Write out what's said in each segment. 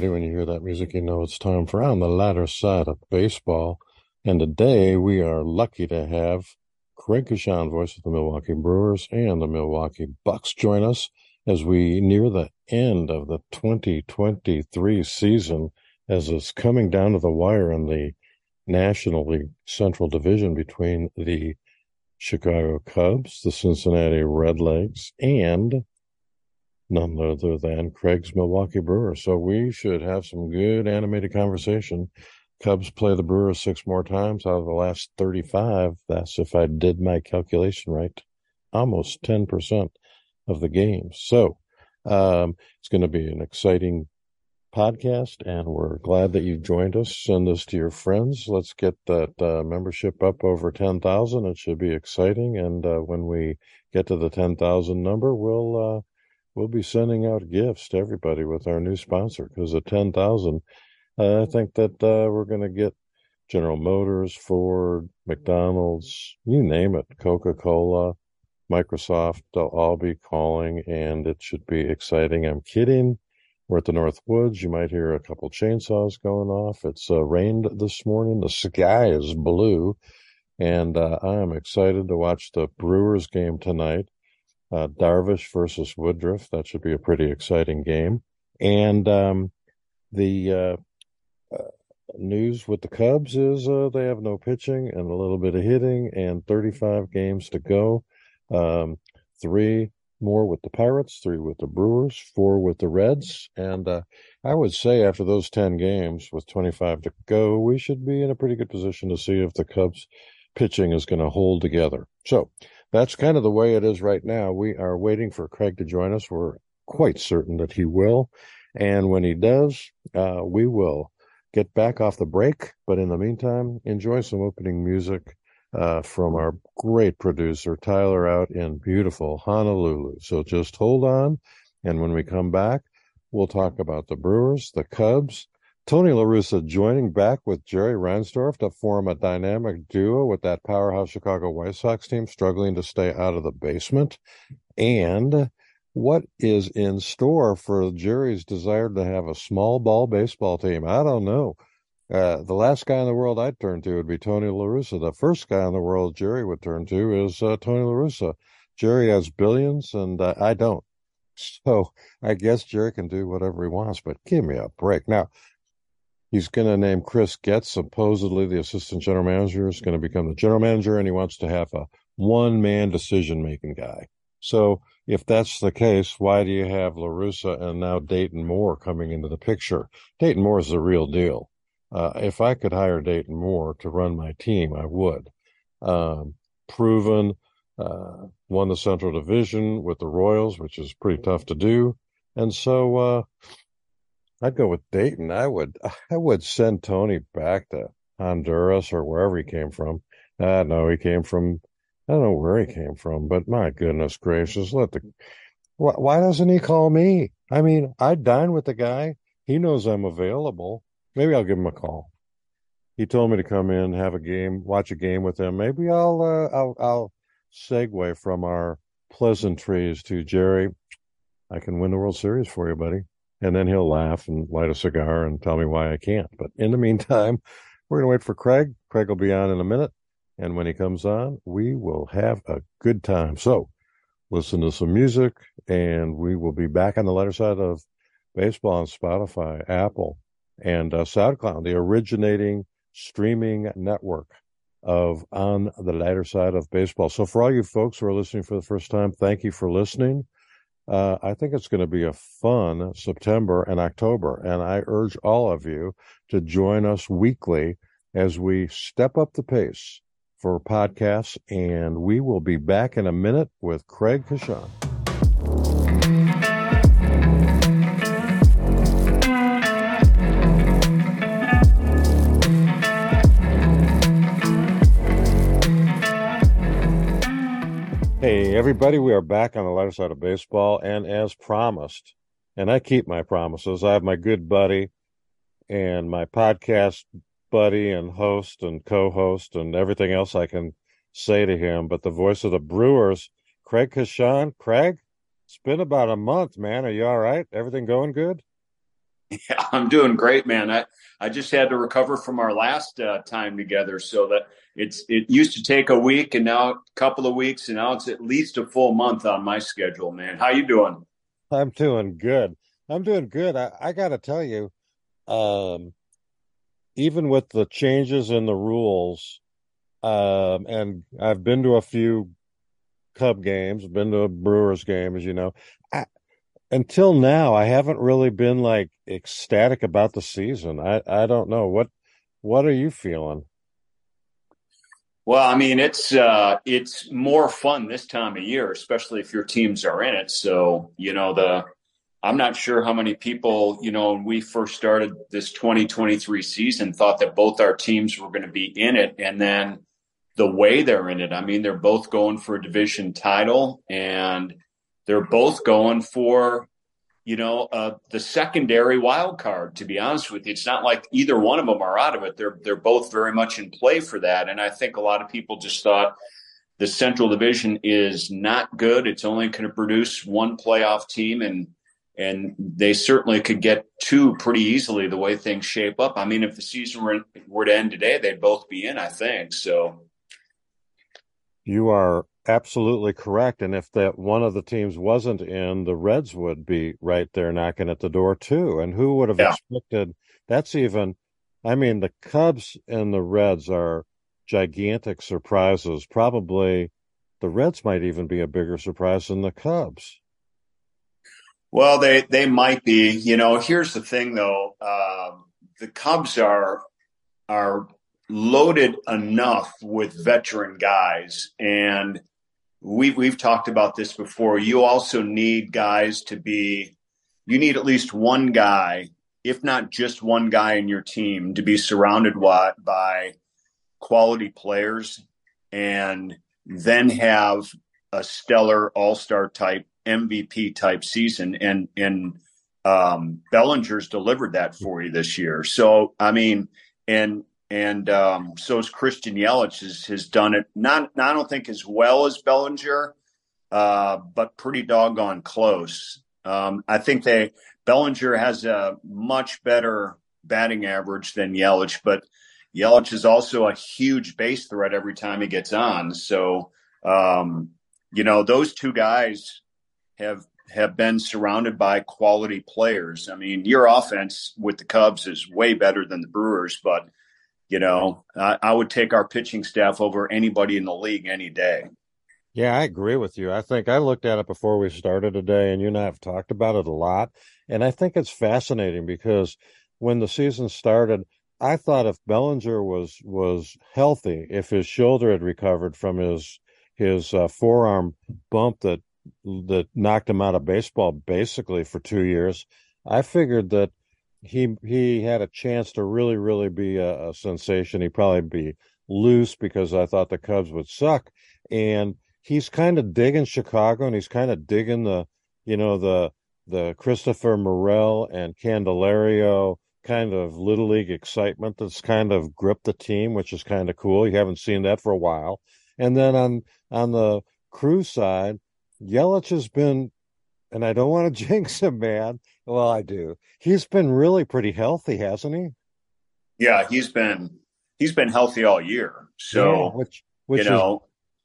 Everybody, when you hear that music, you know it's time for On the Lighter Side of Baseball. And today we are lucky to have Craig Coshun, voice of the Milwaukee Brewers and the Milwaukee Bucks, join us as we near the end of the 2023 season as it's coming down to the wire in the National League Central Division between the Chicago Cubs, the Cincinnati Redlegs, and none other than Craig's Milwaukee Brewer. So we should have some good animated conversation. Cubs play the Brewers six more times out of the last 35. That's if I did my calculation right, almost 10% of the games. So um, it's going to be an exciting podcast, and we're glad that you've joined us. Send this to your friends. Let's get that uh, membership up over 10,000. It should be exciting. And uh, when we get to the 10,000 number, we'll uh, we'll be sending out gifts to everybody with our new sponsor because at 10,000, uh, I think that uh, we're going to get General Motors, Ford, McDonald's, you name it, Coca Cola, Microsoft, they'll all be calling and it should be exciting. I'm kidding. We're at the North Woods. You might hear a couple chainsaws going off. It's uh, rained this morning. The sky is blue. And uh, I am excited to watch the Brewers game tonight uh, Darvish versus Woodruff. That should be a pretty exciting game. And um, the uh, uh, news with the Cubs is uh, they have no pitching and a little bit of hitting, and 35 games to go. Um, three more with the Pirates, three with the Brewers, four with the Reds. And uh, I would say after those 10 games with 25 to go, we should be in a pretty good position to see if the Cubs pitching is going to hold together. So that's kind of the way it is right now. We are waiting for Craig to join us. We're quite certain that he will. And when he does, uh, we will get back off the break. But in the meantime, enjoy some opening music uh, from our great producer, Tyler, out in beautiful Honolulu. So just hold on. And when we come back, we'll talk about the Brewers, the Cubs, Tony LaRussa joining back with Jerry Reinsdorf to form a dynamic duo with that powerhouse Chicago White Sox team struggling to stay out of the basement. And what is in store for Jerry's desire to have a small ball baseball team? I don't know. Uh, the last guy in the world I'd turn to would be Tony LaRussa. The first guy in the world Jerry would turn to is uh, Tony LaRussa. Jerry has billions, and uh, I don't. So I guess Jerry can do whatever he wants, but give me a break. Now, He's going to name Chris Getz, supposedly the assistant general manager, is going to become the general manager, and he wants to have a one man decision making guy. So if that's the case, why do you have LaRussa and now Dayton Moore coming into the picture? Dayton Moore is the real deal. Uh, if I could hire Dayton Moore to run my team, I would. Um, proven, uh, won the Central Division with the Royals, which is pretty tough to do. And so, uh, I'd go with Dayton. I would I would send Tony back to Honduras or wherever he came from. Uh no, he came from I don't know where he came from, but my goodness gracious, let the why, why doesn't he call me? I mean, I'd dine with the guy. He knows I'm available. Maybe I'll give him a call. He told me to come in, have a game, watch a game with him. Maybe I'll uh, I'll I'll segue from our pleasantries to Jerry. I can win the World Series for you, buddy and then he'll laugh and light a cigar and tell me why I can't. But in the meantime, we're going to wait for Craig. Craig will be on in a minute. And when he comes on, we will have a good time. So listen to some music and we will be back on the lighter side of baseball on Spotify, Apple, and uh, SoundCloud, the originating streaming network of On the Lighter Side of Baseball. So for all you folks who are listening for the first time, thank you for listening. Uh, I think it's going to be a fun September and October. And I urge all of you to join us weekly as we step up the pace for podcasts. And we will be back in a minute with Craig Coshun. Hey, everybody, we are back on the lighter side of baseball. And as promised, and I keep my promises, I have my good buddy and my podcast buddy and host and co host and everything else I can say to him. But the voice of the Brewers, Craig Coshun. Craig, it's been about a month, man. Are you all right? Everything going good? Yeah, I'm doing great, man. I, I just had to recover from our last uh, time together, so that it's it used to take a week, and now a couple of weeks, and now it's at least a full month on my schedule, man. How you doing? I'm doing good. I'm doing good. I, I got to tell you, um, even with the changes in the rules, um, and I've been to a few Cub games, been to a Brewers game, as you know. I, until now, I haven't really been like ecstatic about the season. I, I don't know what what are you feeling? Well, I mean, it's uh, it's more fun this time of year, especially if your teams are in it. So, you know, the I'm not sure how many people, you know, when we first started this 2023 season, thought that both our teams were going to be in it, and then the way they're in it. I mean, they're both going for a division title, and they're both going for you know, uh, the secondary wild card. To be honest with you, it's not like either one of them are out of it. They're they're both very much in play for that, and I think a lot of people just thought the Central Division is not good. It's only going to produce one playoff team, and and they certainly could get two pretty easily the way things shape up. I mean, if the season were, were to end today, they'd both be in. I think so. You are absolutely correct. And if that one of the teams wasn't in, the Reds would be right there knocking at the door too. And who would have yeah. expected? That's even. I mean, the Cubs and the Reds are gigantic surprises. Probably the Reds might even be a bigger surprise than the Cubs. Well, they they might be. You know, here's the thing though. Uh, the Cubs are are loaded enough with veteran guys and we we've talked about this before. You also need guys to be you need at least one guy, if not just one guy in your team to be surrounded by quality players and then have a stellar all-star type MVP type season and and um, Bellinger's delivered that for you this year. So I mean, and and um, so is Christian Yelich has, has done it. Not, I don't think as well as Bellinger, uh, but pretty doggone close. Um, I think they Bellinger has a much better batting average than Yelich, but Yelich is also a huge base threat every time he gets on. So um, you know those two guys have have been surrounded by quality players. I mean, your offense with the Cubs is way better than the Brewers, but you know, I, I would take our pitching staff over anybody in the league any day. Yeah, I agree with you. I think I looked at it before we started today, and you and I have talked about it a lot. And I think it's fascinating because when the season started, I thought if Bellinger was was healthy, if his shoulder had recovered from his his uh, forearm bump that that knocked him out of baseball basically for two years, I figured that he he had a chance to really really be a, a, sensation. He'd probably be loose because I thought the Cubs would suck, and he's kind of digging Chicago, and he's kind of digging the you know the the Christopher Morel and Candelario kind of little league excitement that's kind of gripped the team, which is kind of cool. You haven't seen that for a while. And then on on the crew side, Yelich has been and I don't want to jinx him, man. Well, I do. He's been really pretty healthy, hasn't he? Yeah, he's been he's been healthy all year. So yeah, which which you know,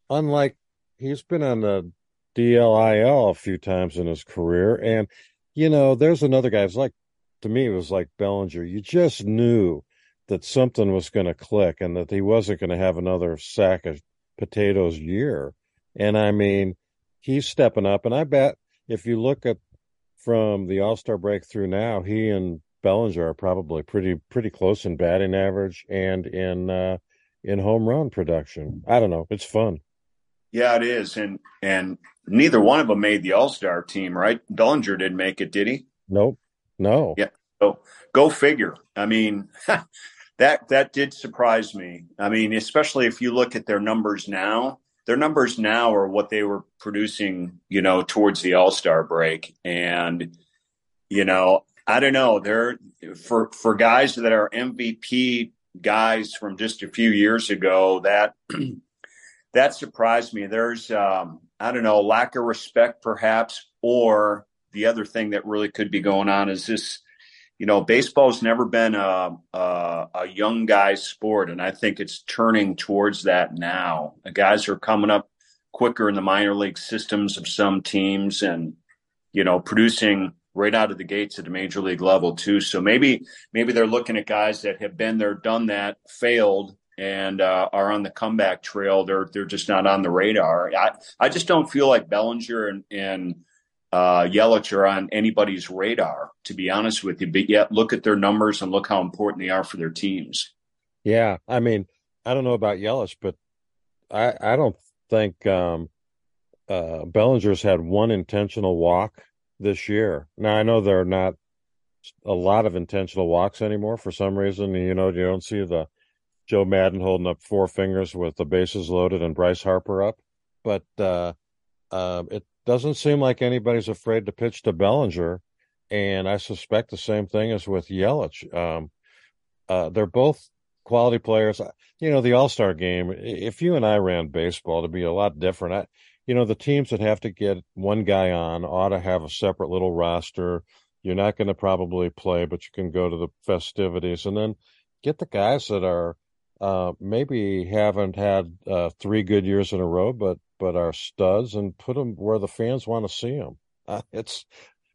unlike he's been on the DLIL a few times in his career, and you know, there's another guy. It's like to me, it was like Bellinger. You just knew that something was going to click, and that he wasn't going to have another sack of potatoes year. And I mean, he's stepping up, and I bet if you look at from the All Star break through now, he and Bellinger are probably pretty pretty close in batting average and in uh, in home run production. I don't know. It's fun. Yeah, it is, and and neither one of them made the All Star team, right? Bellinger didn't make it, did he? Nope. No. Yeah. So go figure. I mean, that that did surprise me. I mean, especially if you look at their numbers now their numbers now are what they were producing, you know, towards the All Star break. And, you know, I don't know. They're for for guys that are MVP guys from just a few years ago. That that surprised me. There's um, I don't know lack of respect, perhaps, or the other thing that really could be going on is this you know, baseball's never been a, a, a young guy's sport, and I think it's turning towards that now. The guys are coming up quicker in the minor league systems of some teams, and you know, producing right out of the gates at the major league level too. So maybe maybe they're looking at guys that have been there, done that, failed, and uh, are on the comeback trail. They're they're just not on the radar. I I just don't feel like Bellinger and and uh, Yelich are on anybody's radar, to be honest with you. But yet, look at their numbers and look how important they are for their teams. Yeah, I mean, I don't know about Yelich, but I I don't think um, uh, Bellinger's had one intentional walk this year. Now I know there are not a lot of intentional walks anymore for some reason. You know, you don't see the Joe Maddon holding up four fingers with the bases loaded and Bryce Harper up, but uh, uh, it doesn't seem like anybody's afraid to pitch to Bellinger, and I suspect the same thing is with Yelich. Um, uh, they're both quality players. You know, the All Star game. If you and I ran baseball, it'd be a lot different. I, you know, the teams that have to get one guy on ought to have a separate little roster. You're not going to probably play, but you can go to the festivities and then get the guys that are uh, maybe haven't had uh, three good years in a row, but but our studs and put them where the fans want to see them. Uh, it's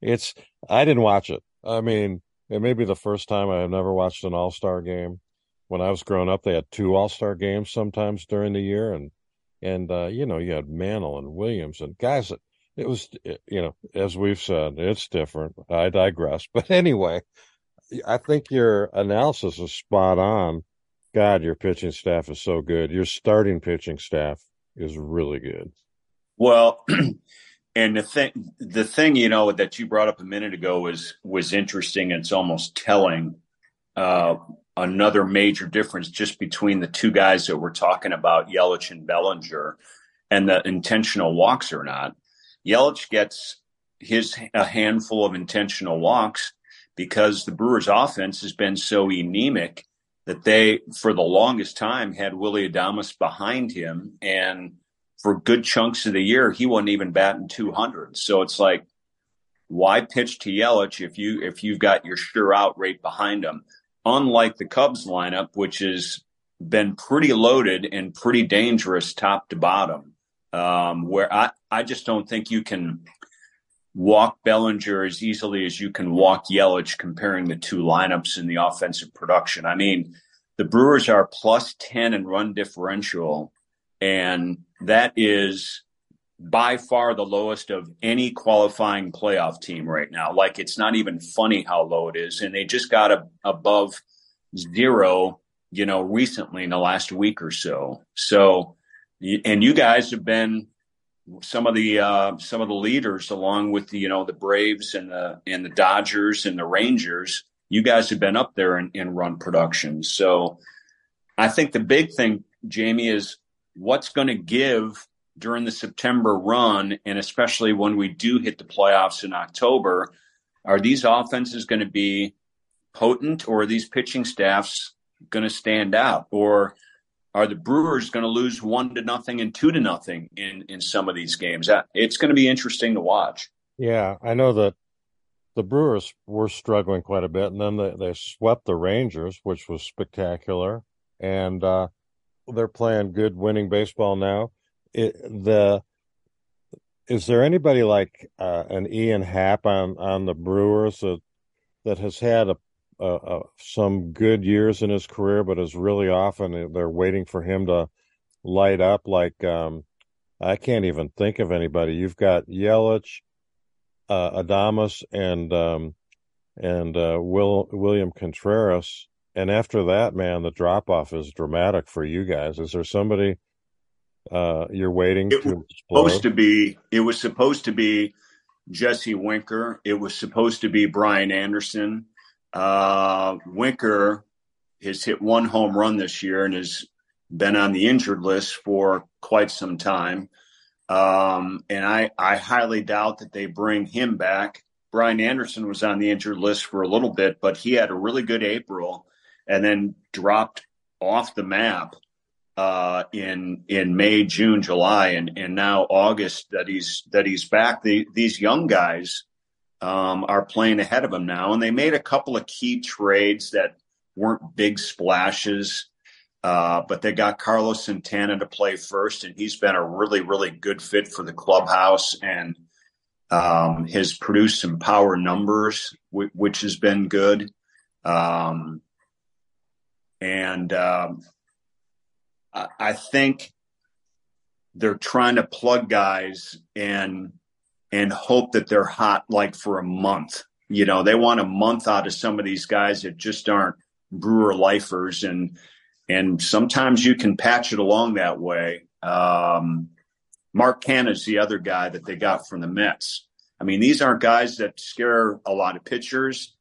it's I didn't watch it. I mean, it may be the first time I have never watched an All Star game. When I was growing up, they had two All Star games sometimes during the year, and and uh, you know you had Mantle and Williams and guys that it was you know as we've said it's different. I digress, but anyway, I think your analysis is spot on. God, your pitching staff is so good. Your starting pitching staff is really good. Well, and the thing, the thing you know that you brought up a minute ago was was interesting. It's almost telling. Uh, another major difference just between the two guys that we're talking about, Yelich and Bellinger, and the intentional walks or not. Yelich gets his a handful of intentional walks because the Brewers' offense has been so anemic that they, for the longest time, had Willy Adames behind him. And for good chunks of the year, he wasn't even batting 200. So it's like, why pitch to Yelich if you if you've got your sure out rate behind him? Unlike the Cubs lineup, which has been pretty loaded and pretty dangerous top to bottom, um, where I, I just don't think you can walk Bellinger as easily as you can walk Yelich comparing the two lineups in the offensive production. I mean, the Brewers are plus 10 in run differential, and that is by far the lowest of any qualifying playoff team right now. Like it's not even funny how low it is. And they just got a, above zero, you know, recently in the last week or so. So, and you guys have been some of the uh, some of the leaders, along with the you know the Braves and the and the Dodgers and the Rangers. You guys have been up there in, in run production. So I think the big thing, Jamie, is what's going to give during the September run, and especially when we do hit the playoffs in October. Are these offenses going to be potent, or are these pitching staffs going to stand out, or are the Brewers going to lose one to nothing and two to nothing in in some of these games? It's going to be interesting to watch. Yeah, I know that the Brewers were struggling quite a bit, and then they, they swept the Rangers, which was spectacular, and uh, they're playing good, winning baseball now. It, the is there anybody like uh, an Ian Happ on on the Brewers that that has had a uh, uh, some good years in his career, but is really often they're waiting for him to light up. Like um, I can't even think of anybody. You've got Yelich, uh, Adames, and um, and uh, Will William Contreras, and after that, man, the drop off is dramatic for you guys. Is there somebody uh, you're waiting it to? Was supposed to be. It was supposed to be Jesse Winker. It was supposed to be Brian Anderson. Uh, Winker has hit one home run this year and has been on the injured list for quite some time. Um, and I, I highly doubt that they bring him back. Brian Anderson was on the injured list for a little bit, but he had a really good April and then dropped off the map uh, in in May, June, July, and and now August that he's that he's back. The, these young guys um, are playing ahead of them now, and they made a couple of key trades that weren't big splashes. Uh, but they got Carlos Santana to play first, and he's been a really, really good fit for the clubhouse and um, has produced some power numbers, w- which has been good. Um, and um, I-, I think they're trying to plug guys and and hope that they're hot like for a month. You know, they want a month out of some of these guys that just aren't brewer lifers and and sometimes you can patch it along that way. Um, Mark Canha's the other guy that they got from the Mets. I mean, these aren't guys that scare a lot of pitchers,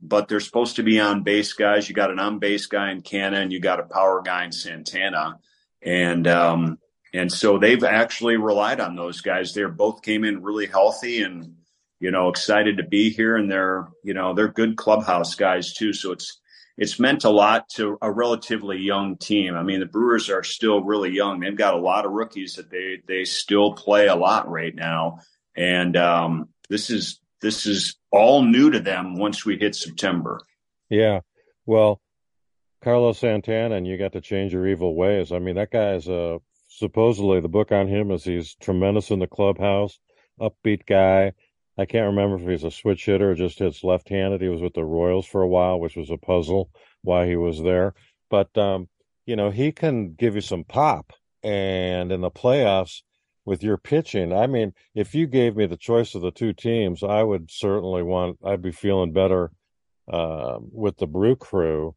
but they're supposed to be on base guys. You got an on base guy in Canha, and you got a power guy in Santana, and um, and so they've actually relied on those guys. They're both came in really healthy and you know excited to be here, and they're you know they're good clubhouse guys too. So it's it's meant a lot to a relatively young team. I mean, the Brewers are still really young. They've got a lot of rookies that they they still play a lot right now, and um, this is this is all new to them once we hit September. Yeah, well, Carlos Santana, and you got to change your evil ways. I mean, that guy is a supposedly the book on him is he's tremendous in the clubhouse, upbeat guy. I can't remember if he's a switch hitter or just hits left-handed. He was with the Royals for a while, which was a puzzle why he was there. But um, you know, he can give you some pop. And in the playoffs, with your pitching, I mean, if you gave me the choice of the two teams, I would certainly want. I'd be feeling better uh, with the Brew Crew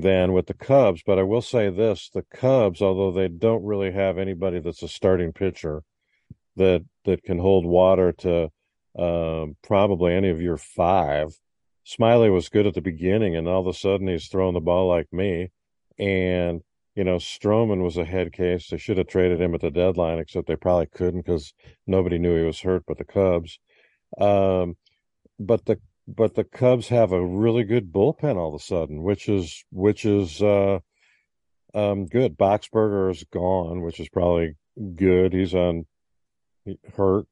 than with the Cubs. But I will say this: the Cubs, although they don't really have anybody that's a starting pitcher that that can hold water to um, probably any of your five. Smiley was good at the beginning, and all of a sudden he's throwing the ball like me. And you know, Stroman was a head case. They should have traded him at the deadline, except they probably couldn't because nobody knew he was hurt but the Cubs. Um, but the but the Cubs have a really good bullpen all of a sudden, which is which is uh, um, good. Boxberger is gone, which is probably good. He's on hurt.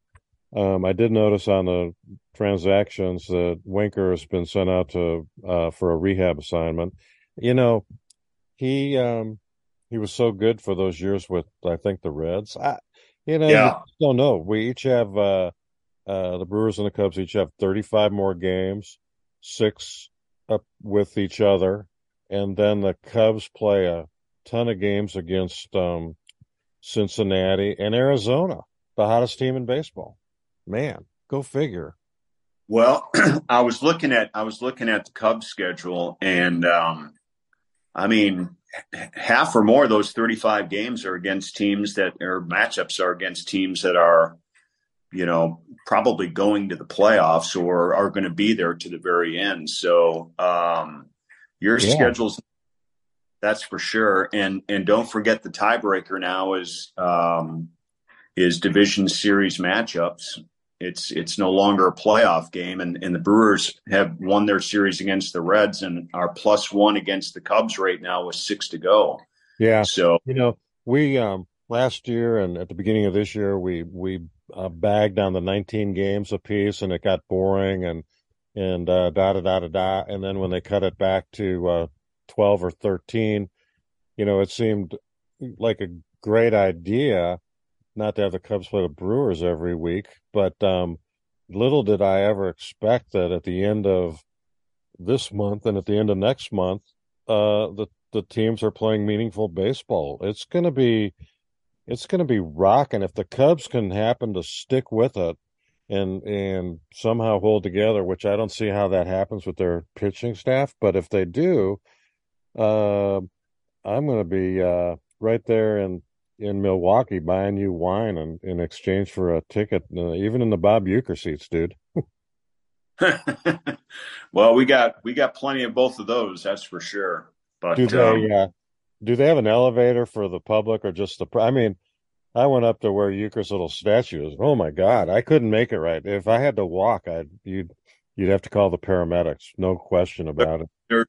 Um, I did notice on the transactions that Winker has been sent out to uh, for a rehab assignment. You know, he um, he was so good for those years with I think the Reds. I, you know, yeah. don't know. We each have uh, uh, the Brewers and the Cubs each have 35 more games, six up with each other, and then the Cubs play a ton of games against um, Cincinnati and Arizona, the hottest team in baseball. Man, go figure. Well, I was looking at I was looking at the Cubs schedule, and um, I mean, half or more of those 35 games are against teams that or matchups are against teams that are, you know, probably going to the playoffs or are going to be there to the very end. So, um, your yeah. schedule's that's for sure. And and don't forget the tiebreaker now is um, is division series matchups. It's it's no longer a playoff game, and, and the Brewers have won their series against the Reds and are plus one against the Cubs right now with six to go. Yeah. So you know we um, last year and at the beginning of this year we we uh, bagged on the 19 games apiece, and it got boring and and uh, da da da da da. And then when they cut it back to uh, 12 or 13, you know, it seemed like a great idea not to have the Cubs play the Brewers every week, but um, little did I ever expect that at the end of this month and at the end of next month, uh, the the teams are playing meaningful baseball. It's going to be it's going to be rocking if the Cubs can happen to stick with it and and somehow hold together, which I don't see how that happens with their pitching staff. But if they do, uh, I'm going to be uh, right there and in Milwaukee buying you wine in, in exchange for a ticket, uh, even in the Bob Uecker seats, dude. well, we got we got plenty of both of those, that's for sure. But do they um, uh, do they have an elevator for the public or just the? I mean, I went up to where Uecker's little statue is. Oh my god, I couldn't make it right. If I had to walk, I'd you'd you'd have to call the paramedics, no question about it there's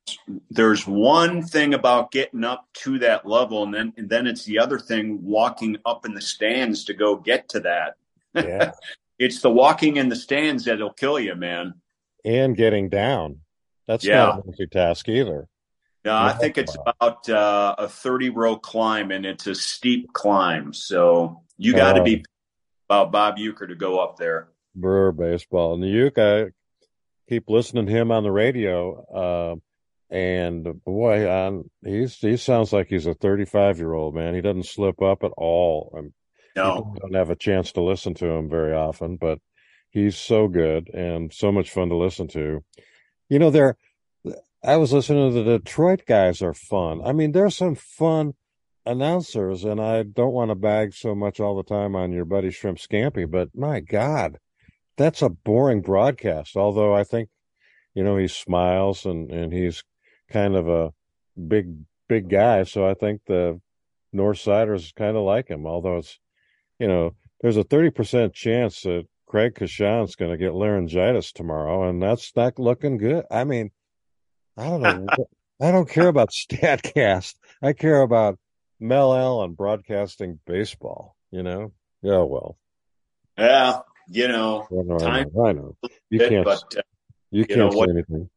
there's one thing about getting up to that level and then and then it's the other thing walking up in the stands to go get to that yeah it's the walking in the stands that'll kill you, man. And getting down. That's yeah. not a task either. No, I think it's about uh, a 30 row climb and it's a steep climb. So you got to uh, be about Bob Uecker to go up there. Brewer baseball. And the Uecker, keep listening to him on the radio. Uh, and boy, um, he's he sounds like he's a 35 year old man. He doesn't slip up at all. I'm, no, don't have a chance to listen to him very often, but he's so good and so much fun to listen to. You know, there. I was listening to the Detroit guys are fun. I mean, there's some fun announcers, and I don't want to bag so much all the time on your buddy Shrimp Scampy, but my God, that's a boring broadcast. Although I think, you know, he smiles and, and he's kind of a big, big guy. So I think the North Siders kind of like him, although it's, you know, there's a 30% chance that Craig Coshun's going to get laryngitis tomorrow, and that's not looking good. I mean, I don't know. I don't care about StatCast. I care about Mel Allen broadcasting baseball. You know? Yeah. Well. Yeah. You know. I know. Know. I know. You bit, can't. But, uh, you, you can't know, what, say anything.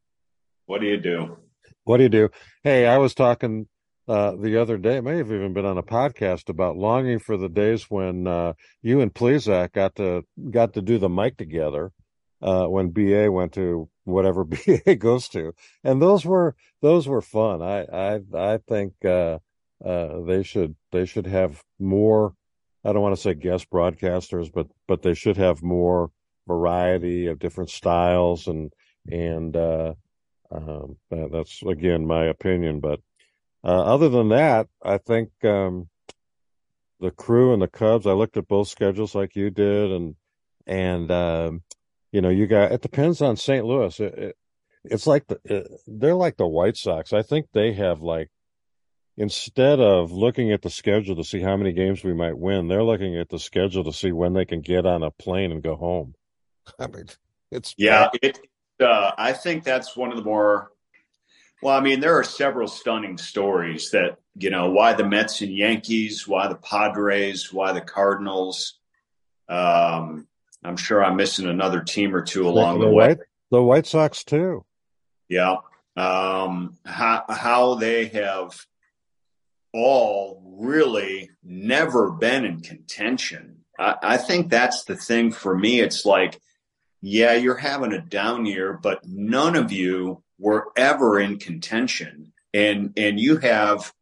What do you do? What do you do? Hey, I was talking uh, the other day. May have even been on a podcast about longing for the days when uh, you and Plesac got to got to do the mic together uh, when BA went to whatever BA goes to, and those were those were fun. I I I think uh, uh, they should they should have more. I don't want to say guest broadcasters, but but they should have more variety of different styles and and uh, um, that's again my opinion. But uh, other than that, I think um, the crew and the Cubs. I looked at both schedules like you did, and and um, you know, you got it depends on St. Louis. It, it, it's like the it, they're like the White Sox. I think they have like instead of looking at the schedule to see how many games we might win, they're looking at the schedule to see when they can get on a plane and go home. I mean, it's yeah. It, uh, I think that's one of the more. Well, I mean, there are several stunning stories that you know why the Mets and Yankees, why the Padres, why the Cardinals. Um, I'm sure I'm missing another team or two along the, the way. White, the White Sox too. Yeah. Um, how how they have all really never been in contention. I, I think that's the thing for me. It's like, yeah, you're having a down year, but none of you were ever in contention, and and you have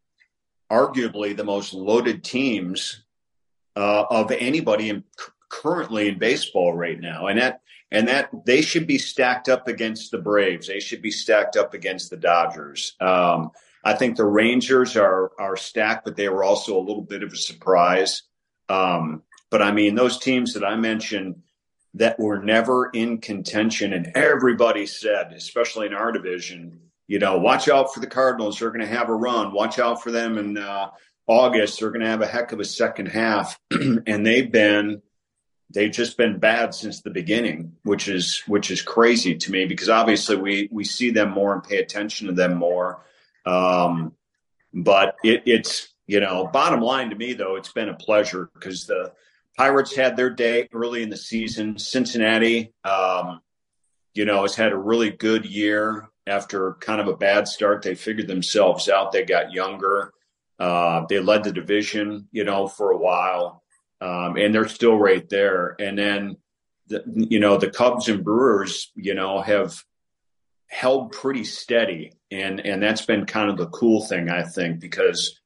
arguably the most loaded teams uh, of anybody in currently in baseball right now, and that and that they should be stacked up against the Braves. They should be stacked up against the Dodgers. Um, I think the Rangers are are stacked, but they were also a little bit of a surprise. Um, but I mean, those teams that I mentioned that were never in contention, and everybody said, especially in our division, you know, watch out for the Cardinals. They're going to have a run. Watch out for them in uh, August. They're going to have a heck of a second half, and they've been they've just been bad since the beginning, which is which is crazy to me because obviously we we see them more and pay attention to them more. Um, but it, it's you know, bottom line to me though, it's been a pleasure because the Pirates had their day early in the season. Cincinnati, um, you know, has had a really good year after kind of a bad start. They figured themselves out. They got younger. Uh, they led the division, you know, for a while um, and they're still right there. And then, the, you know, the Cubs and Brewers, you know, have held pretty steady, and and that's been kind of the cool thing, I think, because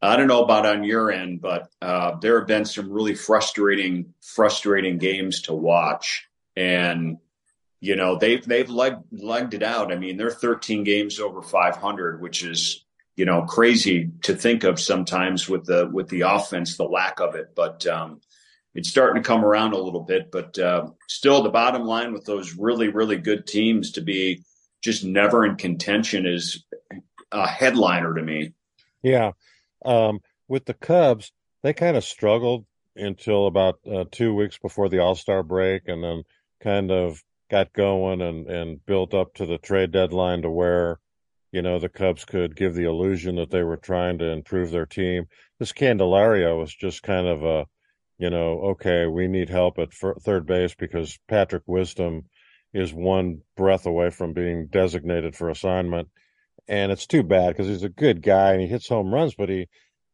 I don't know about on your end, but uh, there have been some really frustrating, frustrating games to watch, and you know they've they've legged, legged it out. I mean, they're 13 games over 500, which is you know crazy to think of sometimes with the with the offense the lack of it but um, it's starting to come around a little bit but uh, still the bottom line with those really really good teams to be just never in contention is a headliner to me. Yeah. Um, with the cubs they kind of struggled until about uh, two weeks before the all-star break and then kind of got going and and built up to the trade deadline to where you know, the Cubs could give the illusion that they were trying to improve their team. This Candelario was just kind of a you know, okay, we need help at third base because Patrick Wisdom is one breath away from being designated for assignment. And it's too bad because he's a good guy and he hits home runs, but he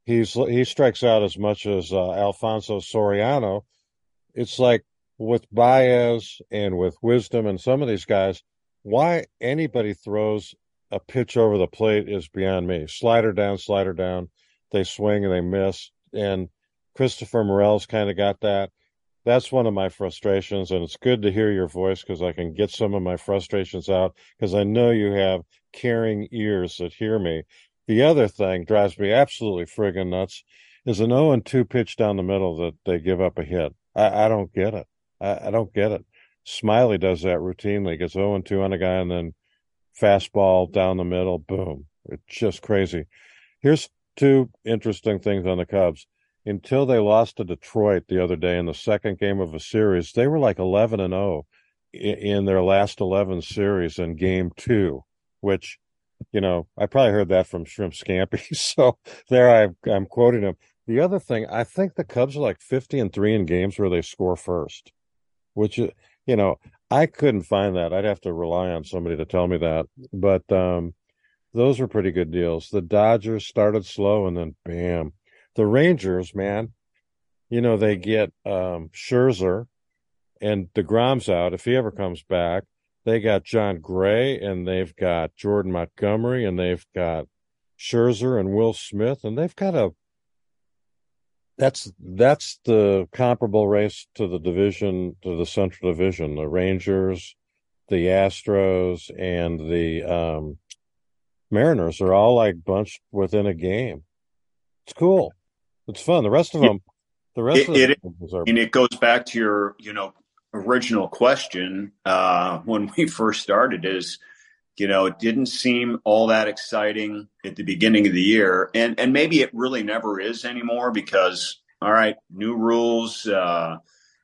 he's he strikes out as much as uh, Alfonso Soriano. It's like with Baez and with Wisdom and some of these guys, why anybody throws a pitch over the plate is beyond me. Slider down, slider down. They swing and they miss. And Christopher Morel's kind of got that. That's one of my frustrations. And it's good to hear your voice because I can get some of my frustrations out because I know you have caring ears that hear me. The other thing drives me absolutely friggin' nuts is an 0 and 2 pitch down the middle that they give up a hit. I, I don't get it. I, I, don't get it. Smiley does that routinely, gets 0 and 2 on a guy and then fastball down the middle, boom. It's just crazy. Here's two interesting things on the Cubs. Until they lost to Detroit the other day in the second game of a series, they were like 11 and 0 in their last 11 series in game two, which, you know, I probably heard that from Shrimp Scampy. So there I, I'm quoting him. The other thing, I think the Cubs are like 50 and three in games where they score first, which, you know, I couldn't find that. I'd have to rely on somebody to tell me that. But um, those were pretty good deals. The Dodgers started slow and then bam. The Rangers, man, you know, they get um, Scherzer and DeGrom's out if he ever comes back. They got Jon Gray and they've got Jordan Montgomery and they've got Scherzer and Will Smith and they've got a that's that's the comparable race to the division to the Central Division. The Rangers, the Astros, and the um, Mariners are all like bunched within a game. It's cool. It's fun. The rest of them, the rest it, of them it, are... and it goes back to your you know original question uh, when we first started is you know it didn't seem all that exciting at the beginning of the year. And and maybe it really never is anymore because all right new rules uh,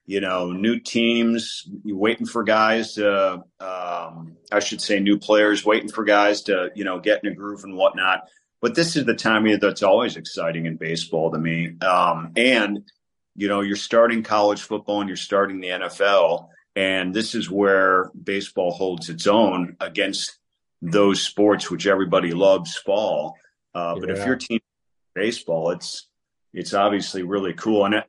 you know new teams waiting for guys to um, i should say new players waiting for guys to you know get in a groove and whatnot. But this is the time of year that's always exciting in baseball to me. Um, and you know you're starting college football and you're starting the nfl and this is where baseball holds its own against those sports which everybody loves fall. Uh, but yeah. if your team baseball, it's it's obviously really cool. And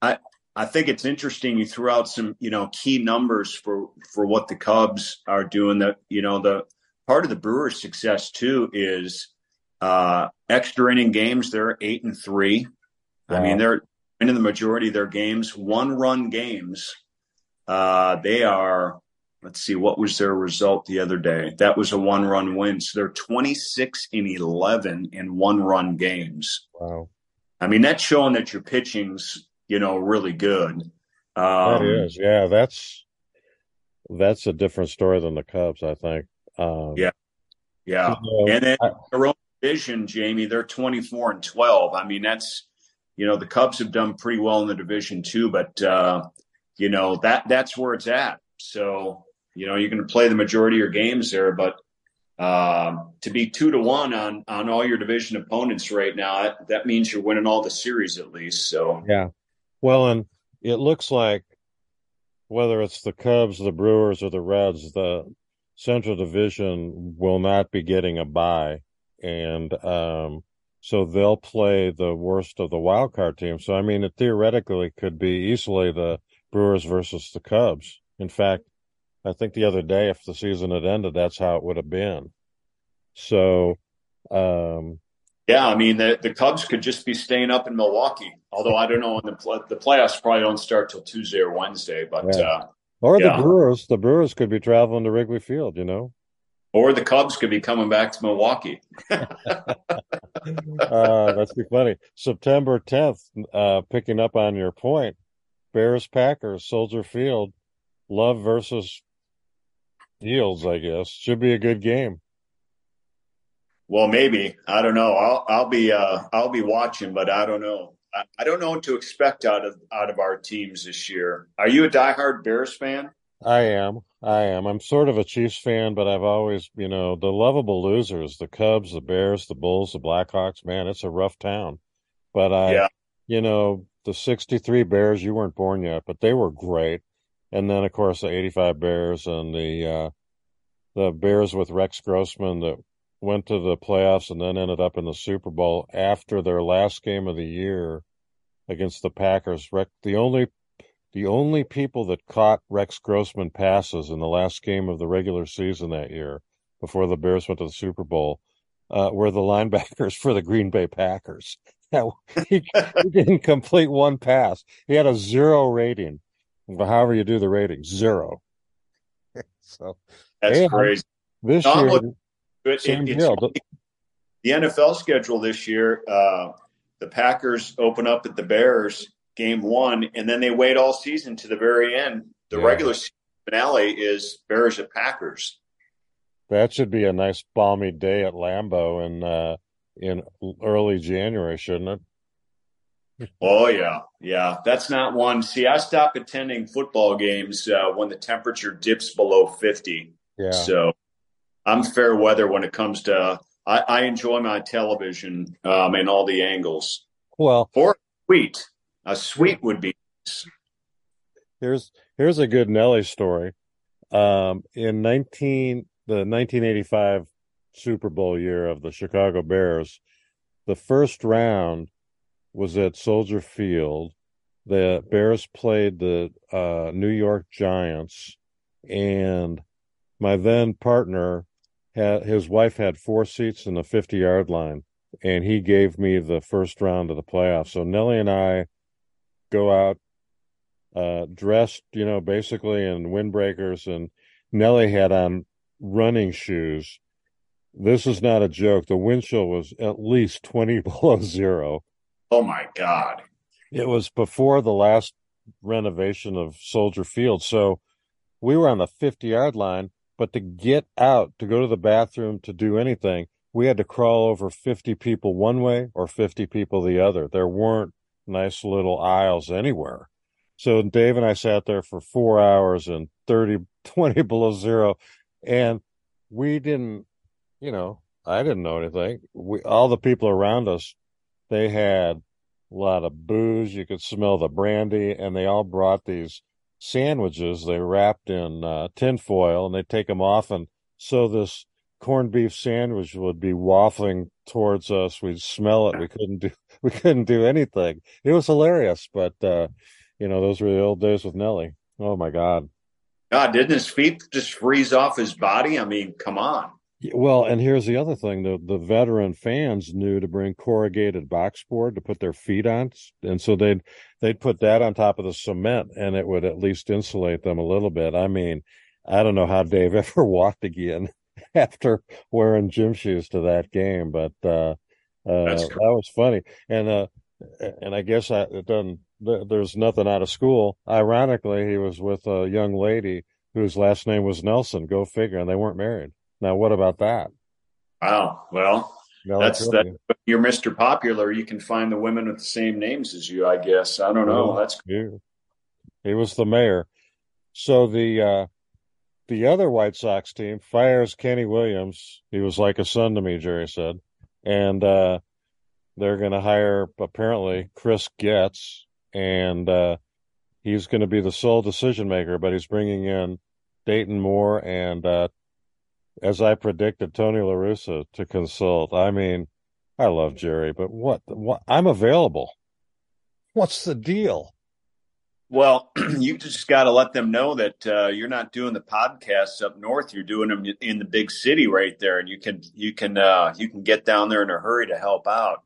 I I think it's interesting you threw out some you know key numbers for for what the Cubs are doing. That you know the part of the Brewers' success too is uh, extra inning games. They're eight and three. Wow. I mean they're in the majority of their games, one run games. Uh, they are let's see what was their result the other day? That was a one run win. So they're 26 in 11 in one run games. Wow. I mean that's showing that your pitching's you know really good. Um, that is yeah that's that's a different story than the cubs i think. Um, yeah. Yeah. you know, and then I, their own division jamie they're 24 and 12 i mean that's you know the cubs have done pretty well in the division too but uh you know that that's where it's at. So you know, you're going to play the majority of your games there, but uh, to be two to one on on all your division opponents right now, that, that means you're winning all the series at least. So yeah, well, and it looks like whether it's the Cubs, the Brewers, or the Reds, the Central Division will not be getting a bye, and um, so they'll play the worst of the wild card teams. So I mean, it theoretically could be easily the Brewers versus the Cubs. In fact, I think the other day, if the season had ended, that's how it would have been. So, um, yeah, I mean the, the Cubs could just be staying up in Milwaukee. Although I don't know, the the playoffs probably don't start till Tuesday or Wednesday. But yeah. uh, or yeah. the Brewers, the Brewers could be traveling to Wrigley Field. You know, or the Cubs could be coming back to Milwaukee. uh, that's be funny. September tenth, uh, picking up on your point, Bears Packers Soldier Field, Love versus Fields, I guess. Should be a good game. Well, maybe I don't know. I'll I'll be uh, I'll be watching, but I don't know. I, I don't know what to expect out of out of our teams this year. Are you a diehard Bears fan? I am. I am. I'm sort of a Chiefs fan, but I've always, you know, the lovable losers, the Cubs, the Bears, the Bulls, the Blackhawks, man, it's a rough town. But I, yeah. you know, the '63 Bears. You weren't born yet, but they were great. And then, of course, the '85 Bears and the uh, the Bears with Rex Grossman that went to the playoffs and then ended up in the Super Bowl after their last game of the year against the Packers. The only the only people that caught Rex Grossman passes in the last game of the regular season that year, before the Bears went to the Super Bowl, uh, were the linebackers for the Green Bay Packers. he, he didn't complete one pass. He had a zero rating. However you do the rating, zero. so that's crazy. This year, it, same it, deal. The NFL schedule this year, uh, the Packers open up at the Bears game one, and then they wait all season to the very end. The yeah. regular finale is Bears at Packers. That should be a nice balmy day at Lambeau in uh, in early January, shouldn't it? Oh yeah, yeah. That's not one. See, I stop attending football games uh, when the temperature dips below fifty. Yeah. So I'm fair weather when it comes to. I, I enjoy my television um, and all the angles. Well, or sweet. A sweet would be. Here's here's a good Nelly story. Um, in nineteen the 1985 Super Bowl year of the Chicago Bears, the first round was at Soldier Field. The Bears played the uh, New York Giants, and my then partner had his wife had four seats in the 50 yard line, and he gave me the first round of the playoffs. So Nelly and I go out uh, dressed, you know, basically in windbreakers, and Nelly had on running shoes. This is not a joke. The wind chill was at least 20 below zero. Oh my God. It was before the last renovation of Soldier Field. So we were on the 50 yard line, but to get out, to go to the bathroom, to do anything, we had to crawl over 50 people one way or 50 people the other. There weren't nice little aisles anywhere. So Dave and I sat there for four hours and 30, 20 below zero. And we didn't, you know, I didn't know anything. We, all the people around us, they had a lot of booze. You could smell the brandy and they all brought these sandwiches they wrapped in uh, tinfoil and they take them off. And so this corned beef sandwich would be waffling towards us. We'd smell it. We couldn't do we couldn't do anything. It was hilarious, but uh, you know, those were the old days with Nelly. Oh my God. God, didn't his feet just freeze off his body? I mean, come on. Well, and here's the other thing: the the veteran fans knew to bring corrugated box board to put their feet on, and so they'd they'd put that on top of the cement, and it would at least insulate them a little bit. I mean, I don't know how Dave ever walked again after wearing gym shoes to that game, but uh, uh, that was funny. And uh, and I guess I, it doesn't. There's nothing out of school. Ironically, he was with a young lady whose last name was Nelson. Go figure. And they weren't married. Now, what about that? Wow. Well, no, that's that. You're Mr. Popular. You can find the women with the same names as you. I guess. I don't know. that's cool. He was the mayor. So the uh, the other White Sox team fires Kenny Williams. He was like a son to me, Jerry said, and uh, they're going to hire apparently Chris Getz, and uh, he's going to be the sole decision maker. But he's bringing in Dayton Moore and, uh, as I predicted, Tony La Russa to consult. I mean, I love Jerry, but what? What? I'm available. What's the deal? Well, you just got to let them know that uh, you're not doing the podcasts up north. You're doing them in the big city right there, and you can you can uh, you can get down there in a hurry to help out.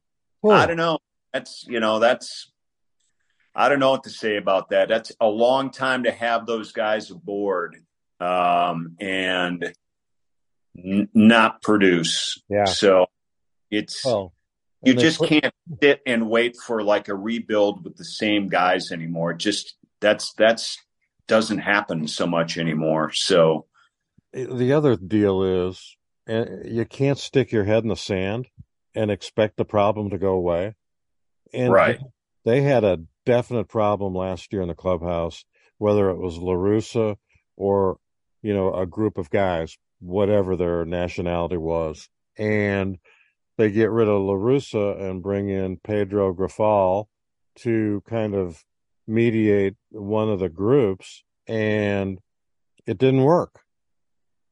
I don't know. That's you know that's I don't know what to say about that. That's a long time to have those guys aboard um, and n- not produce. Yeah. So it's you just put- can't sit and wait for like a rebuild with the same guys anymore. Just that's that's doesn't happen so much anymore. So the other deal is eh, you can't stick your head in the sand and expect the problem to go away. And right. they, they had a definite problem last year in the clubhouse, whether it was La Russa or, you know, a group of guys, whatever their nationality was. And they get rid of La Russa and bring in Pedro Grifol, to kind of mediate one of the groups, and it didn't work.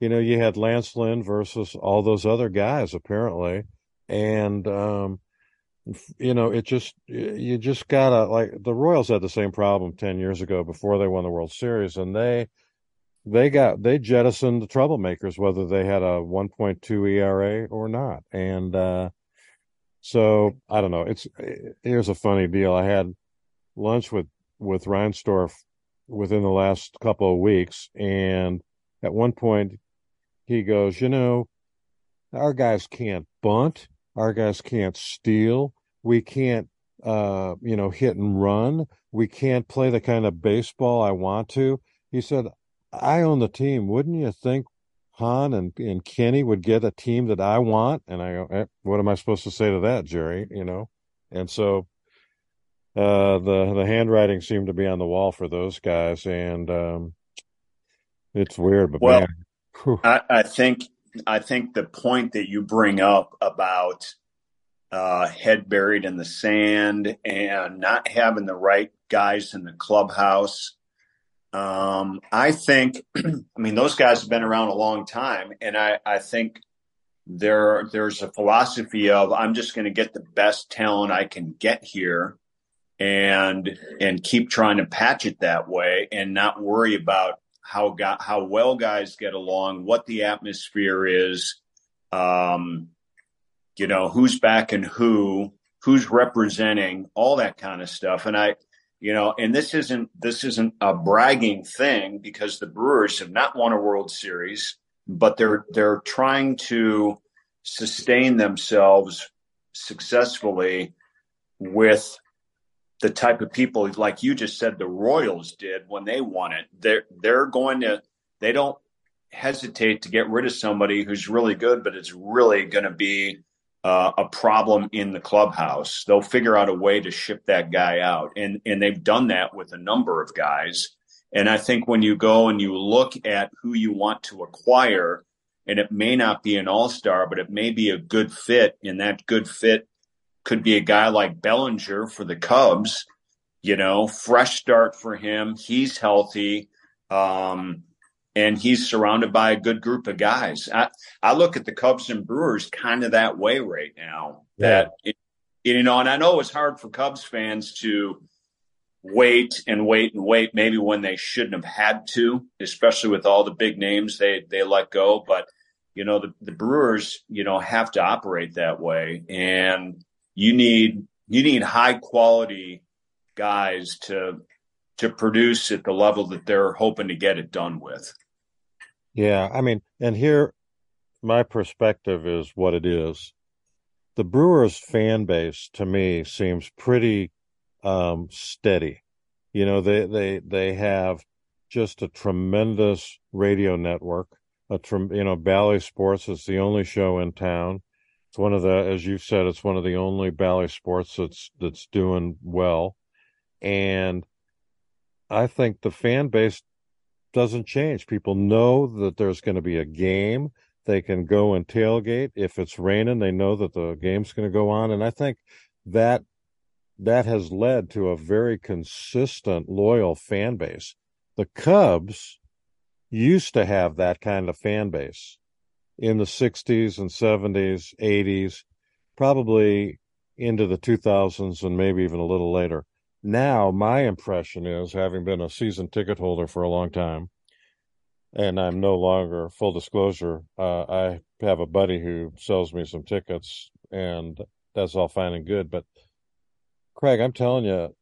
You know, you had Lance Lynn versus all those other guys apparently, and um, you know, it just you just gotta like the Royals had the same problem ten years ago before they won the World Series, and they they got they jettisoned the troublemakers whether they had a 1.2 ERA or not, and uh, so I don't know. It's here's a funny deal. I had lunch with with Reinsdorf within the last couple of weeks, and at one point he goes, you know, our guys can't bunt, our guys can't steal, we can't uh, you know, hit and run. We can't play the kind of baseball I want to. He said, I own the team. Wouldn't you think Hahn and, and Kenny would get a team that I want. And I go, eh, what am I supposed to say to that, Jerry? You know? And so, uh, the, the handwriting seemed to be on the wall for those guys. And, um, it's weird, but well, I, I think, I think the point that you bring up about, uh, head buried in the sand and not having the right guys in the clubhouse um, I think, I mean, those guys have been around a long time, and I, I think there there's a philosophy of I'm just going to get the best talent I can get here, and and keep trying to patch it that way, and not worry about how got how well guys get along, what the atmosphere is, um, you know, who's backing who, who's representing, all that kind of stuff, and I you know and this isn't this isn't a bragging thing because the brewers have not won a world series but they're they're trying to sustain themselves successfully with the type of people like you just said the royals did when they won it. They're they're going to they don't hesitate to get rid of somebody who's really good but it's really going to be uh, a problem in the clubhouse, they'll figure out a way to ship that guy out. And, and they've done that with a number of guys. And I think when you go and you look at who you want to acquire, and it may not be an all star, but it may be a good fit, and that good fit could be a guy like Bellinger for the Cubs, you know, fresh start for him. He's healthy. Um, and he's surrounded by a good group of guys. I, I look at the Cubs and Brewers kind of that way right now. Yeah. That it, you know, and I know it's hard for Cubs fans to wait and wait and wait, maybe when they shouldn't have had to, especially with all the big names they they let go. But you know, the, the Brewers, you know, have to operate that way, and you need you need high quality guys to to produce at the level that they're hoping to get it done with. Yeah, I mean, and here my perspective is what it is. The Brewers fan base to me seems pretty um, steady. You know, they they they have just a tremendous radio network. A trem- you know, Bally Sports is the only show in town. It's one of the, as you've said, it's one of the only Bally Sports that's that's doing well, and I think the fan base doesn't change. People know that there's going to be a game. They can go and tailgate. If it's raining, they know that the game's going to go on. And I think that that has led to a very consistent, loyal fan base. The Cubs used to have that kind of fan base in the 60s and 70s, 80s, probably into the 2000s and maybe even a little later. Now, my impression is, having been a season ticket holder for a long time, and I'm no longer full disclosure. Uh, I have a buddy who sells me some tickets, and that's all fine and good. But Craig, I'm telling you,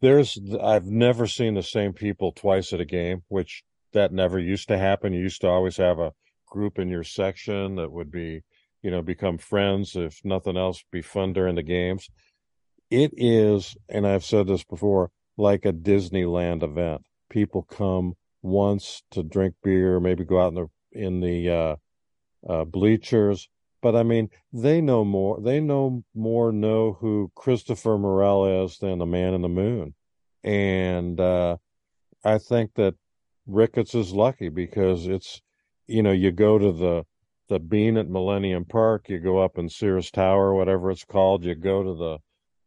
there's I've never seen the same people twice at a game, which that never used to happen. You used to always have a group in your section that would be, you know, become friends. If nothing else, be fun during the games it is, and I've said this before, like a Disneyland event. People come once to drink beer, maybe go out in the in the uh, uh, bleachers. But I mean, they know more. They know more. Know who Christopher Morel is than the Man in the Moon, and uh, I think that Ricketts is lucky because it's you know you go to the the bean at Millennium Park, you go up in Sears Tower, whatever it's called, you go to the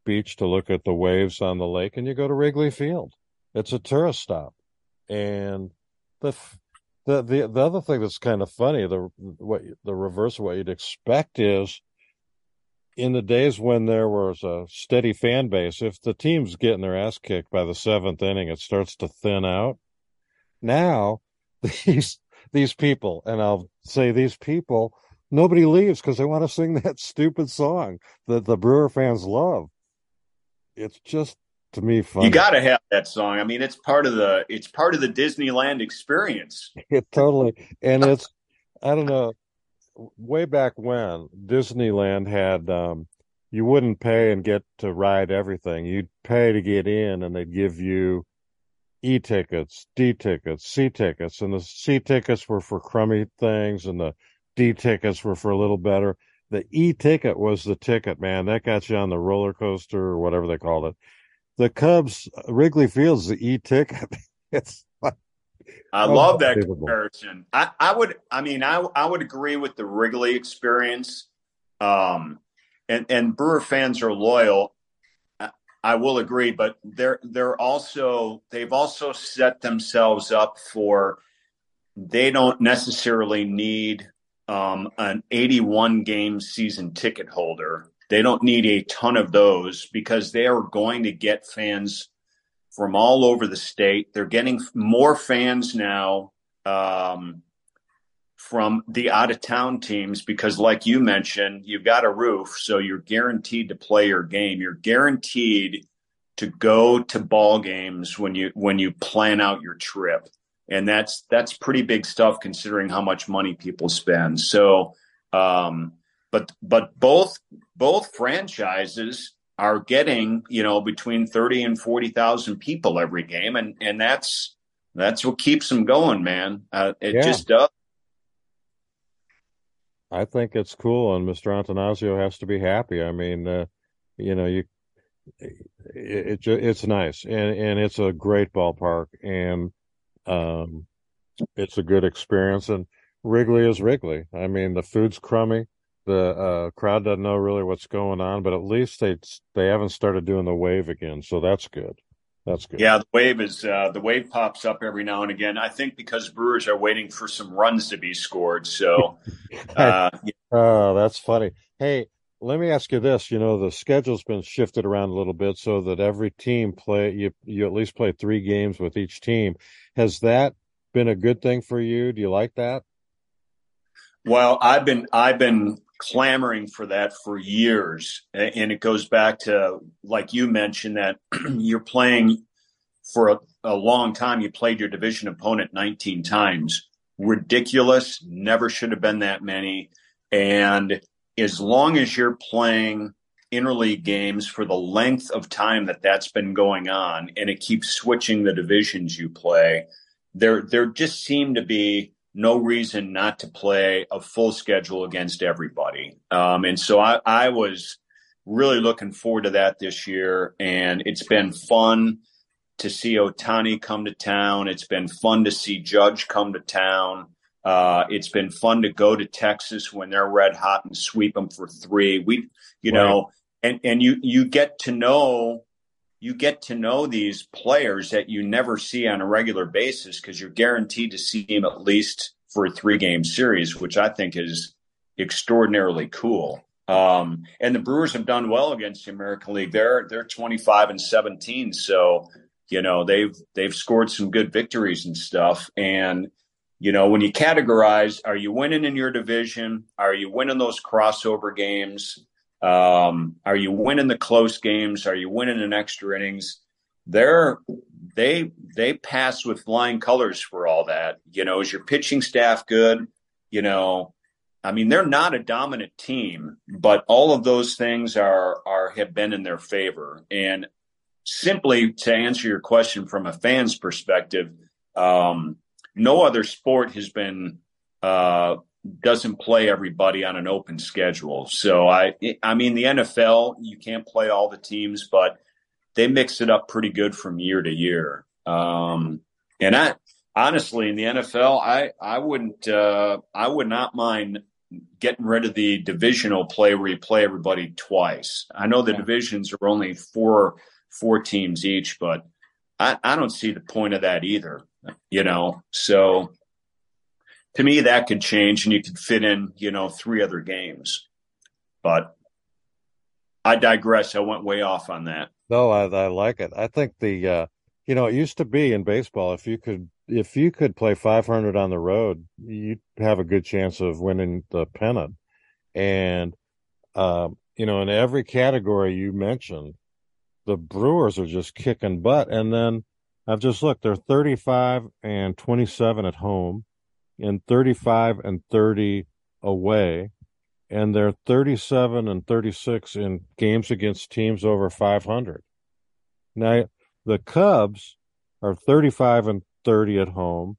Beach to look at the waves on the lake, and you go to Wrigley Field. It's a tourist stop, and the the the, the other thing that's kind of funny, the what the reverse of what you'd expect is in the days when there was a steady fan base, if the team's getting their ass kicked by the seventh inning, it starts to thin out. Now, these these people, and I'll say these people, nobody leaves because they want to sing that stupid song that the Brewer fans love. It's just to me funny. You got to have that song. I mean, it's part of the it's part of the Disneyland experience. It totally, and it's I don't know way back when Disneyland had um, you wouldn't pay and get to ride everything. You'd pay to get in, and they'd give you E tickets, D tickets, C tickets, and the C tickets were for crummy things, and the D tickets were for a little better. The E ticket was the ticket, man. That got you on the roller coaster or whatever they called it. The Cubs, Wrigley Field's the E ticket. it's I love that comparison. I, I would, I mean, I, I would agree with the Wrigley experience. Um, and, and Brewer fans are loyal. I, I will agree, but they're, they're also, they've also set themselves up for, they don't necessarily need um, an 81 game season ticket holder. They don't need a ton of those because they are going to get fans from all over the state. They're getting more fans now um, from the out of town teams because, like you mentioned, you've got a roof, so you're guaranteed to play your game. You're guaranteed to go to ball games when you when you plan out your trip, and that's that's pretty big stuff considering how much money people spend. So, um, but but both both franchises are getting, you know, between 30 and 40,000 people every game. And, and that's, that's what keeps them going, man. Uh, it yeah. just does. I think it's cool, and Mr. Attanasio has to be happy. I mean, uh, you know, you it, it, it's nice, and and it's a great ballpark, and um, it's a good experience. And Wrigley is Wrigley. I mean, the food's crummy the uh, crowd doesn't know really what's going on, but at least they they haven't started doing the wave again, so that's good. That's good. Yeah, the wave is uh, the wave pops up every now and again. I think because Brewers are waiting for some runs to be scored. So, uh, oh, that's funny. Hey, let me ask you this: you know, the schedule's been shifted around a little bit so that every team play you you at least play three games with each team. Has that been a good thing for you? Do you like that? Well, I've been I've been clamoring for that for years. And it goes back to, like you mentioned, that you're playing for a, a, long time. You played your division opponent 19 times. Ridiculous. Never should have been that many. And as long as you're playing interleague games for the length of time that that's been going on and it keeps switching the divisions you play, there, there just seem to be no reason not to play a full schedule against everybody. Um, and so I, I was really looking forward to that this year. And it's been fun to see Ohtani come to town. It's been fun to see Judge come to town. Uh, it's been fun to go to Texas when they're red hot and sweep them for three. We, you right. know, and, and you, you get to know you get to know these players that you never see on a regular basis because you're guaranteed to see them at least for a three game series, which I think is extraordinarily cool. Um, and the Brewers have done well against the American League. They're they're 25 and 17, so you know they've they've scored some good victories and stuff. And you know when you categorize, are you winning in your division? Are you winning those crossover games? Um, are you winning the close games? Are you winning in extra innings? They're they they pass with flying colors for all that. You know, is your pitching staff good? You know, I mean, they're not a dominant team, but all of those things are are have been in their favor. And simply to answer your question from a fan's perspective, um, no other sport has been uh, doesn't play everybody on an open schedule. So I I mean the NFL you can't play all the teams, but they mix it up pretty good from year to year. Um, and I honestly in the NFL I I wouldn't uh, I would not mind getting rid of the divisional play where you play everybody twice. I know the yeah. divisions are only four four teams each, but I, I don't see the point of that either. You know, so to me that could change and you could fit in, you know, three other games. But I digress. I went way off on that. No, I, I like it. I think the uh, you know, it used to be in baseball if you could if you could play 500 on the road, you'd have a good chance of winning the pennant. And um, you know, in every category you mentioned, the Brewers are just kicking butt. And then I've just looked; they're 35 and 27 at home, and 35 and 30 away and they're 37 and 36 in games against teams over 500. Now, the Cubs are 35 and 30 at home,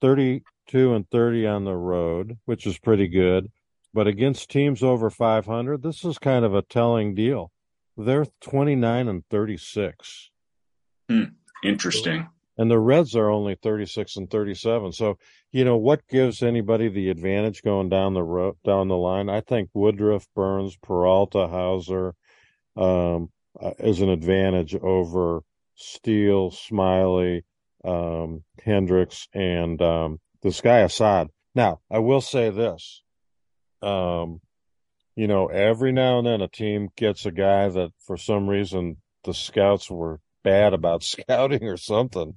32 and 30 on the road, which is pretty good. But against teams over 500, this is kind of a telling deal. They're 29 and 36. Hmm. Interesting and the Reds are only 36 and 37. So, you know, what gives anybody the advantage going down the road, down the line? I think Woodruff, Burns, Peralta, Houser um, uh, is an advantage over Steele, Smyly, um, Hendricks, and um, this guy Assad. Now, I will say this. Um, you know, every now and then a team gets a guy that for some reason the scouts were bad about scouting or something.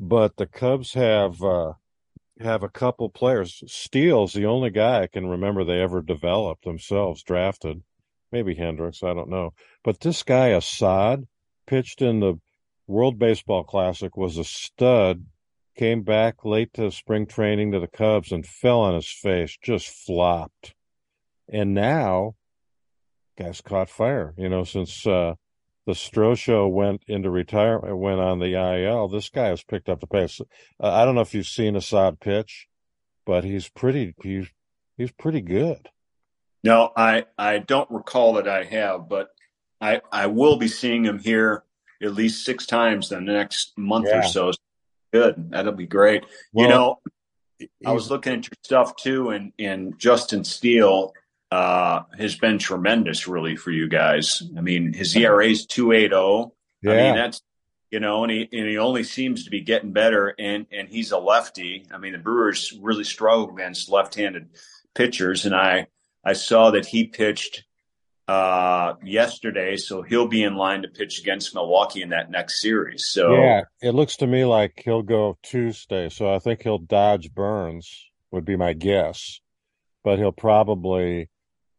But the Cubs have uh, have a couple players. Steele's the only guy I can remember they ever developed themselves, drafted. Maybe Hendricks, I don't know. But this guy Assad pitched in the World Baseball Classic, was a stud, came back late to spring training to the Cubs and fell on his face, just flopped. And now, guy's caught fire, you know, since uh, the Stro Show went into retirement, went on the IL. This guy has picked up the pace. Uh, I don't know if you've seen Assad pitch, but he's pretty he's he's pretty good. No, I I don't recall that I have, but I I will be seeing him here at least six times in the next month yeah. or so. Good, that'll be great. Well, you know, I was looking at your stuff too, and and Justin Steele uh, has been tremendous, really, for you guys. I mean, his ERA is two eight zero. Yeah. I mean, that's you know, and he and he only seems to be getting better. And and he's a lefty. I mean, the Brewers really struggle against left-handed pitchers, and I I saw that he pitched uh, yesterday, so he'll be in line to pitch against Milwaukee in that next series. So yeah, it looks to me like he'll go Tuesday. So I think he'll dodge Burns would be my guess, but he'll probably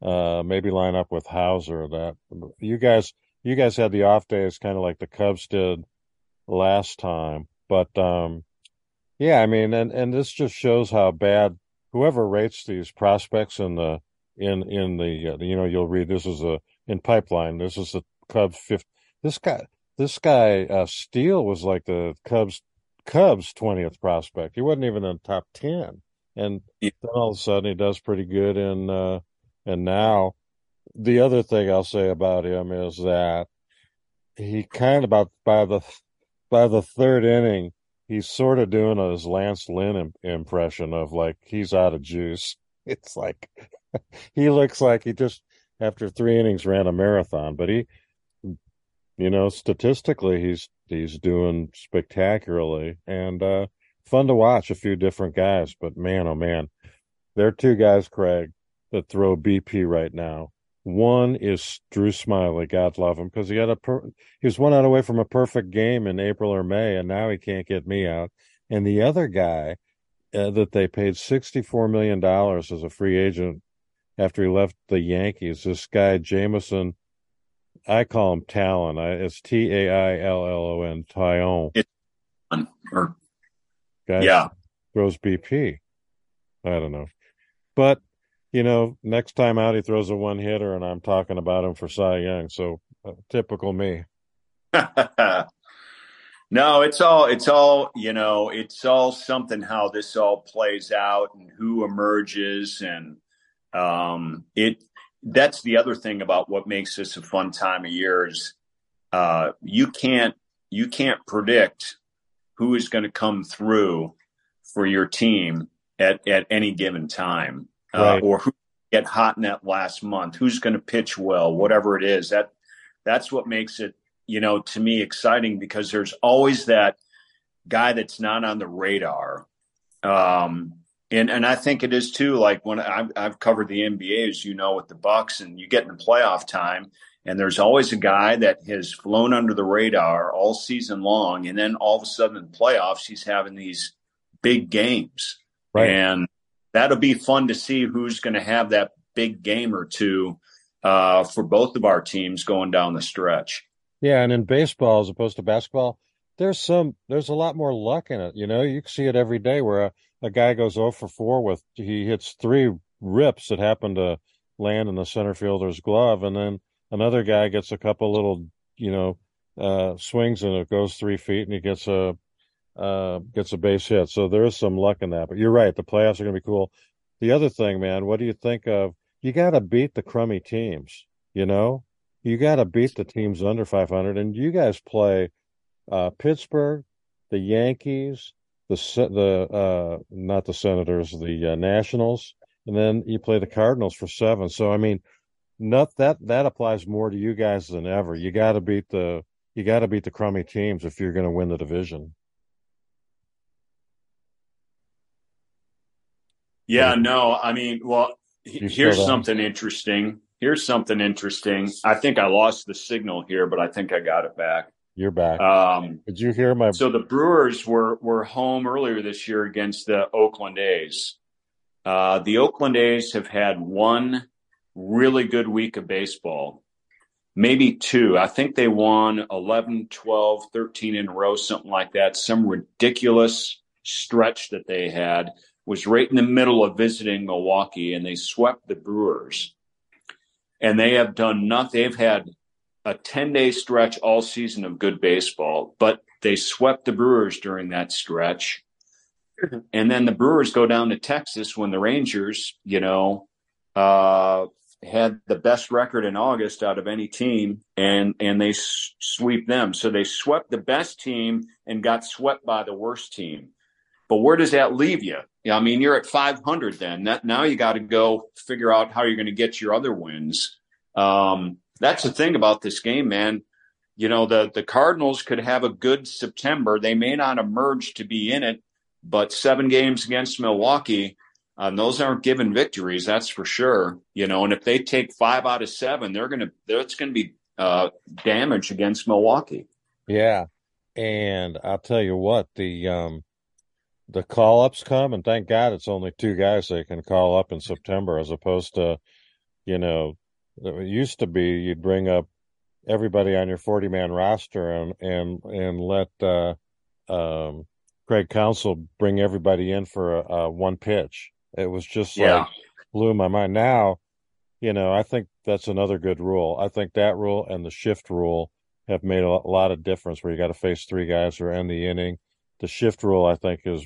uh, maybe line up with Houser. That you guys, you guys had the off days, kind of like the Cubs did last time. But um, yeah, I mean, and and this just shows how bad whoever rates these prospects in the in in the uh, you know you'll read this is a in pipeline. This is the Cubs fifth. This guy, this guy uh, Steele was like the Cubs Cubs twentieth prospect. He wasn't even in the top ten, and then all of a sudden he does pretty good in. Uh, and now, the other thing I'll say about him is that he kind of about by the by the third inning, he's sort of doing his Lance Lynn impression of like he's out of juice. It's like he looks like he just after three innings ran a marathon, but he, you know, statistically he's he's doing spectacularly and uh, fun to watch. A few different guys, but man, oh man, there are two guys, Craig, that throw BP right now. One is Drew Smyly, God love him, because he had a per- he was one out away from a perfect game in April or May, and now he can't get me out. And the other guy uh, that they paid sixty four million dollars as a free agent after he left the Yankees, this guy Jameson, I call him Talon. I, it's T A I L L O N, Taillon. Or, yeah, throws BP. I don't know, but you know, next time out he throws a one hitter, and I'm talking about him for Cy Young. So uh, typical me. no, it's all it's all you know. It's all something how this all plays out and who emerges, and um, it. That's the other thing about what makes this a fun time of year is uh, you can't you can't predict who is going to come through for your team at at any given time uh, right. or who get hot in that last month, who's going to pitch well, whatever it is. That that's what makes it, you know, to me exciting because there's always that guy that's not on the radar. Um, and and I think it is too. Like when I've, I've covered the NBA, as you know, with the Bucks, and you get in playoff time, and there's always a guy that has flown under the radar all season long, and then all of a sudden in playoffs, he's having these big games, right. and that'll be fun to see who's going to have that big game or two uh, for both of our teams going down the stretch. Yeah, and in baseball as opposed to basketball, there's some there's a lot more luck in it. You know, you see it every day where a, a guy goes 0 for 4 with he hits three rips that happen to land in the center fielder's glove, and then another guy gets a couple little you know uh, swings and it goes three feet and he gets a uh, gets a base hit. So there is some luck in that. But you're right, the playoffs are going to be cool. The other thing, man, what do you think of? You got to beat the crummy teams. You know, you got to beat the teams under 500, and you guys play uh, Pittsburgh, the Yankees, the the uh, not the Senators, the uh, Nationals, and then you play the Cardinals for seven. So I mean, not that that applies more to you guys than ever. You got to beat the you got to beat the crummy teams if you're going to win the division. Yeah, no, I mean, well, here's something interesting. Here's something interesting. I think I lost the signal here, but I think I got it back. You're back. Um, Did you hear my? So the Brewers were were home earlier this year against the Oakland A's. Uh, the Oakland A's have had one really good week of baseball, maybe two. I think they won 11, 12, 13 in a row, something like that. Some ridiculous stretch that they had was right in the middle of visiting Milwaukee, and they swept the Brewers. And they have done nothing. They've had a 10 day stretch all season of good baseball, but they swept the Brewers during that stretch. And then the Brewers go down to Texas when the Rangers, you know, uh, had the best record in August out of any team, and and they s- sweep them. So they swept the best team and got swept by the worst team. But where does that leave you? Yeah, I mean, you're at 500 then. That, now you got to go figure out how you're going to get your other wins. Um, that's the thing about this game, man. You know, the, the Cardinals could have a good September. They may not emerge to be in it, but seven games against Milwaukee, uh, those aren't given victories. That's for sure. You know, and if they take five out of seven, they're going to, that's going to be uh, damage against Milwaukee. Yeah. And I'll tell you what, the, um, the call ups come, and thank God it's only two guys they can call up in September, as opposed to, you know, it used to be you'd bring up everybody on your 40 man roster and and and let uh, um, Craig Counsell bring everybody in for a, a one pitch. It was just yeah. like blew my mind. Now, you know, I think that's another good rule. I think that rule and the shift rule have made a lot of difference where you got to face three guys or end the inning. The shift rule, I think, is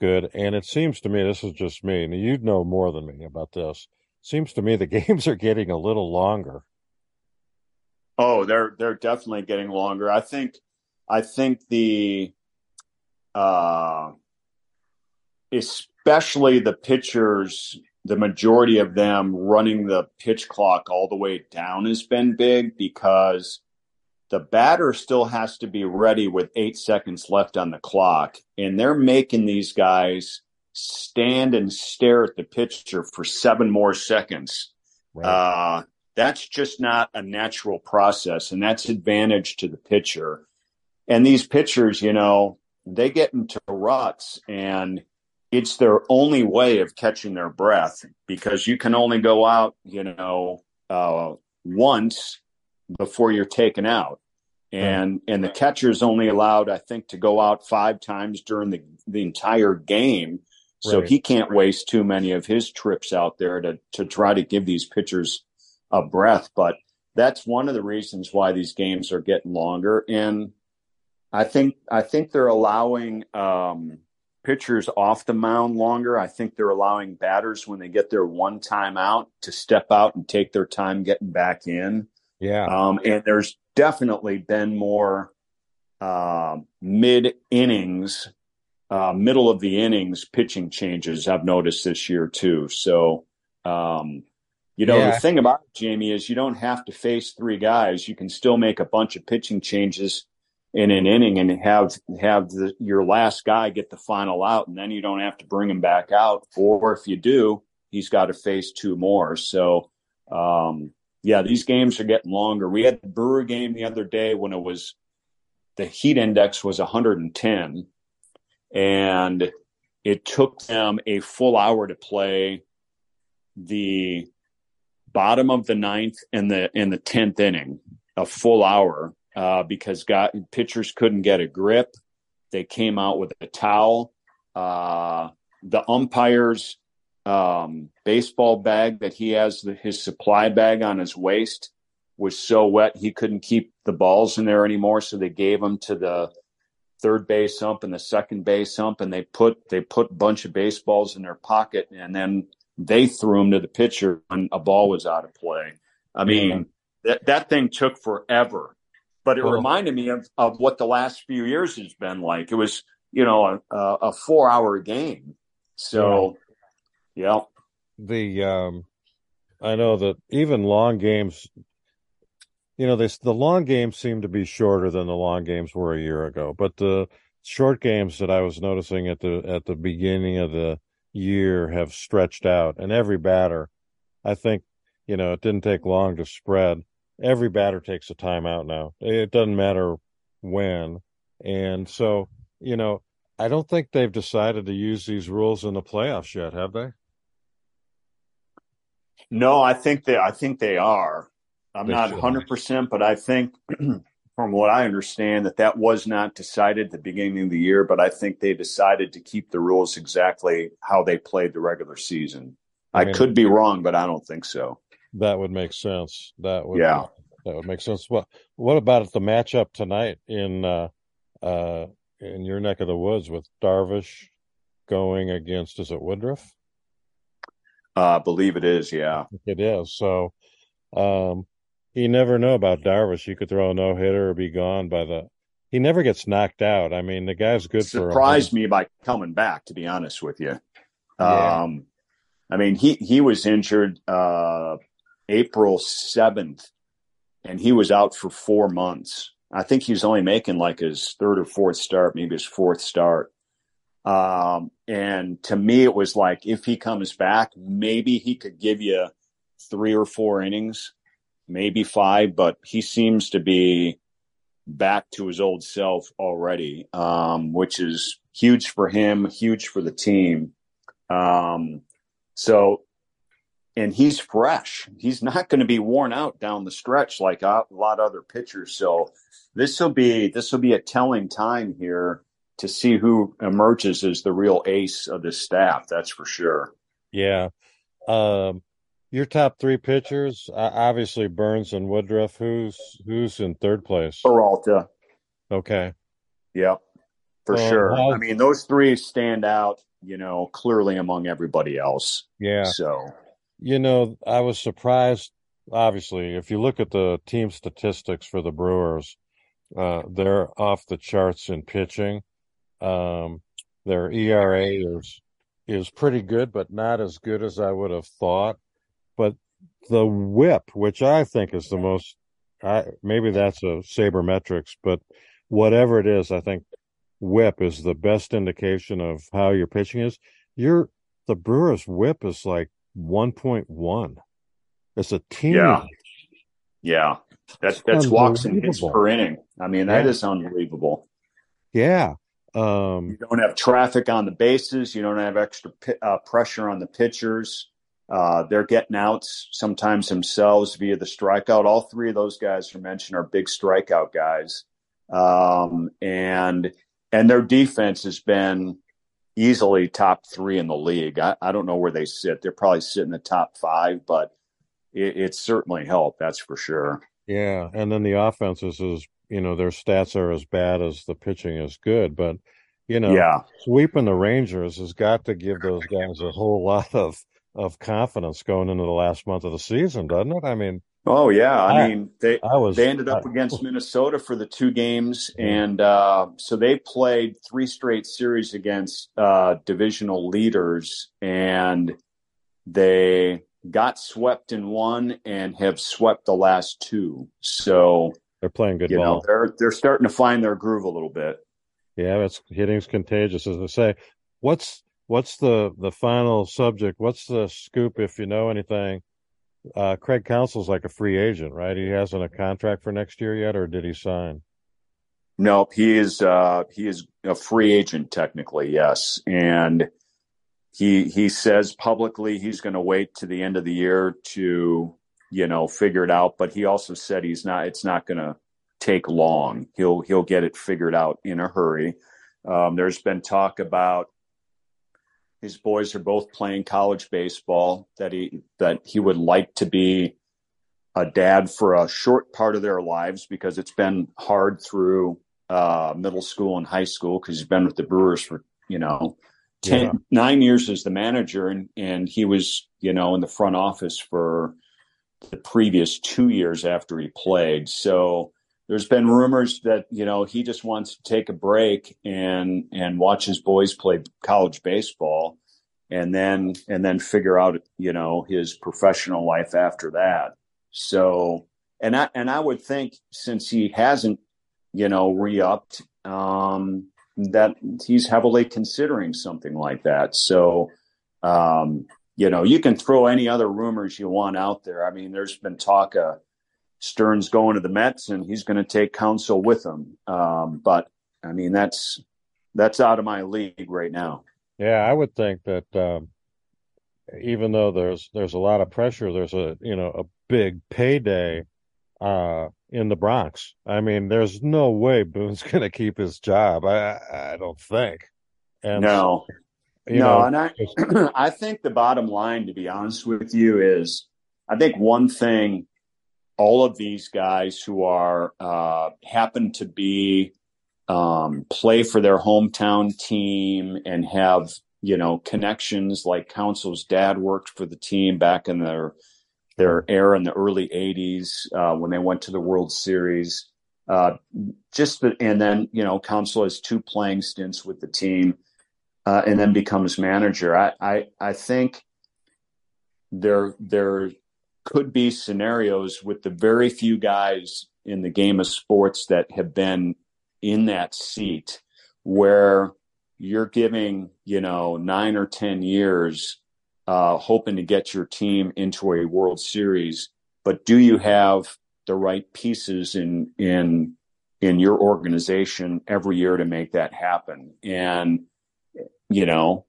good. And it seems to me, this is just me, and you know more than me about this. Seems to me the games are getting a little longer. Oh, they're they're definitely getting longer. I think I think the uh especially the pitchers, the majority of them running the pitch clock all the way down has been big because the batter still has to be ready with eight seconds left on the clock. And they're making these guys stand and stare at the pitcher for seven more seconds. Right. Uh, that's just not a natural process. And that's advantage to the pitcher. And these pitchers, you know, they get into ruts and it's their only way of catching their breath because you can only go out, you know, uh, once before you're taken out. And and the catcher is only allowed, I think, to go out five times during the, the entire game. So right. he can't waste too many of his trips out there to to try to give these pitchers a breath. But that's one of the reasons why these games are getting longer. And I think I think they're allowing um, pitchers off the mound longer. I think they're allowing batters when they get their one time out to step out and take their time getting back in. Yeah. Um, and there's definitely been more uh, mid innings, uh, middle of the innings pitching changes I've noticed this year too. So Um, you know, yeah. the thing about it, Jamie is you don't have to face three guys. You can still make a bunch of pitching changes in an inning and have have the, your last guy get the final out, and then you don't have to bring him back out. Or if you do, he's got to face two more. So, um, yeah, these games are getting longer. We had the Brewer game the other day when it was the heat index was 110, and it took them a full hour to play the bottom of the ninth and the in the tenth inning, a full hour, uh, because got pitchers couldn't get a grip. They came out with a towel. Uh, the umpires um, baseball bag that he has, the, his supply bag on his waist, was so wet he couldn't keep the balls in there anymore. So they gave them to the third base ump and the second base ump, and they put they put a bunch of baseballs in their pocket, and then they threw them to the pitcher when a ball was out of play. I mean, that that thing took forever, but it reminded me of, of what the last few years has been like. It was you know a, a four hour game, so yeah. The um, I know that even long games, you know, the long games seem to be shorter than the long games were a year ago, but the short games that I was noticing at the at the beginning of the year have stretched out, and every batter, I think, you know, it didn't take long to spread. Every batter takes a timeout now. It doesn't matter when, and so you know, I don't think they've decided to use these rules in the playoffs yet, have they? No, I think they I think they are. I'm they not 100%, but I think from what I understand that that was not decided at the beginning of the year, but I think they decided to keep the rules exactly how they played the regular season. I, mean, I could be wrong, but I don't think so. That would make sense. That would Yeah. That would make sense. What what about the matchup tonight in uh uh in your neck of the woods with Darvish going against is it Woodruff? Uh, I believe it is. Yeah, it is. So, um, you never know about Darvish. You could throw a no hitter or be gone by the. He never gets knocked out. I mean, the guy's good. Surprised me by coming back. To be honest with you, yeah. um, I mean he he was injured uh, April seventh, and he was out for four months. I think he was only making like his third or fourth start, maybe his fourth start. Um, and to me, it was like if he comes back, maybe he could give you three or four innings, maybe five, but he seems to be back to his old self already, um, which is huge for him, huge for the team. Um, so, and he's fresh. He's not going to be worn out down the stretch like a lot of other pitchers. So, this will be this will be a telling time here to see who emerges as the real ace of this staff. That's for sure. Yeah. Um, your top three pitchers, uh, obviously Burns and Woodruff. Who's who's in third place? Peralta. Okay. Yep, for sure. How... I mean, those three stand out. You know, clearly among everybody else. Yeah. So, you know, I was surprised. Obviously, if you look at the team statistics for the Brewers, uh, they're off the charts in pitching. Um, their ERA is is pretty good, but not as good as I would have thought. But the WHIP, which I think is the most, I, maybe that's a sabermetrics, but whatever it is, I think WHIP is the best indication of how your pitching is. Your the Brewers WHIP is like 1.1. It's a team. Yeah. Yeah. That's that's walks and hits per inning. I mean, that yeah. is unbelievable. Yeah. Um, you don't have traffic on the bases. You don't have extra uh, pressure on the pitchers. Uh, they're getting outs sometimes themselves via the strikeout. All three of those guys are mentioned are big strikeout guys, um, and and their defense has been easily top three in the league. I, I don't know where they sit. They're probably sitting the top five, but it, it's certainly helped. That's for sure. Yeah, and then the offenses is you know their stats are as bad as the pitching is good, but you know, yeah. sweeping the Rangers has got to give those guys a whole lot of of confidence going into the last month of the season, doesn't it? I mean, oh yeah, I, I mean they I was, they ended up I, against Minnesota for the two games, and uh, so they played three straight series against uh, divisional leaders, and they got swept in one and have swept the last two. So they're playing good you ball. Know, they're they're starting to find their groove a little bit. Yeah, it's hitting's contagious, as they say. What's what's the the final subject? What's the scoop, if you know anything? Uh, Craig Counsell's like a free agent, right? He hasn't a contract for next year yet, or did he sign? Nope, he is uh, he is a free agent technically, yes, and he he says publicly he's going to wait to the end of the year to you know figure it out, but he also said he's not. It's not going to take long. He'll he'll get it figured out in a hurry. Um, there's been talk about his boys are both playing college baseball. That he that he would like to be a dad for a short part of their lives because it's been hard through uh, middle school and high school because he's been with the Brewers for you know 10, yeah. nine years as the manager and and he was you know in the front office for the previous two years after he played. So there's been rumors that you know he just wants to take a break and and watch his boys play college baseball and then and then figure out you know his professional life after that so and i and i would think since he hasn't you know re-upped um that he's heavily considering something like that so um you know you can throw any other rumors you want out there i mean there's been talk of Stearns going to the Mets and he's going to take Counsell with him. Um, but I mean, that's that's out of my league right now. Yeah, I would think that um, even though there's there's a lot of pressure, there's a you know a big payday uh, in the Bronx. I mean, there's no way Boone's going to keep his job. I I don't think. And no, no, know, and I I think the bottom line, to be honest with you, is I think one thing all of these guys who are uh, happen to be um, play for their hometown team and have you know connections like Counsell's dad worked for the team back in their their era in the early 80s uh, when they went to the World Series. Uh, just the, and then you know Counsell has two playing stints with the team, uh, and then becomes manager. I I, I think there there could be scenarios with the very few guys in the game of sports that have been in that seat where you're giving, you know, nine or 10 years, uh, hoping to get your team into a World Series. But do you have the right pieces in, in, in your organization every year to make that happen? And, you know,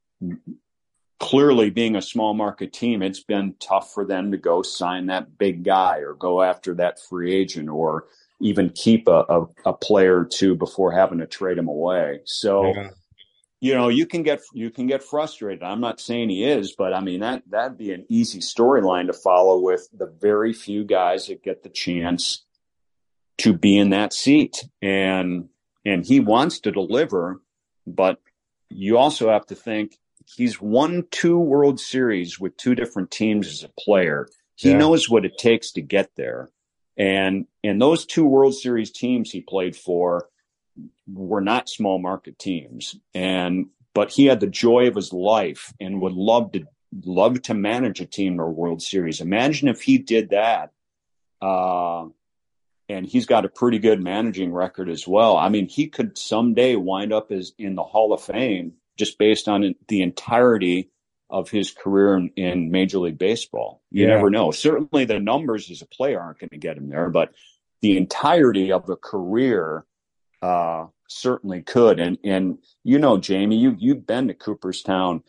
clearly being a small market team, it's been tough for them to go sign that big guy or go after that free agent or even keep a, a, a player or two before having to trade him away. So, yeah. you know, you can get you can get frustrated. I'm not saying he is, but I mean that that'd be an easy storyline to follow with the very few guys that get the chance to be in that seat. And and he wants to deliver, but you also have to think he's won two World Series with two different teams as a player. He yeah. knows what it takes to get there. And and those two World Series teams he played for were not small market teams. And but he had the joy of his life and would love to love to manage a team or World Series. Imagine if he did that. Uh, and he's got a pretty good managing record as well. I mean, he could someday wind up as in the Hall of Fame just based on the entirety of his career in, in Major League Baseball. You yeah. never know. Certainly, the numbers as a player aren't going to get him there, but the entirety of a career uh, certainly could. And and you know, Jamie, you you've been to Cooperstown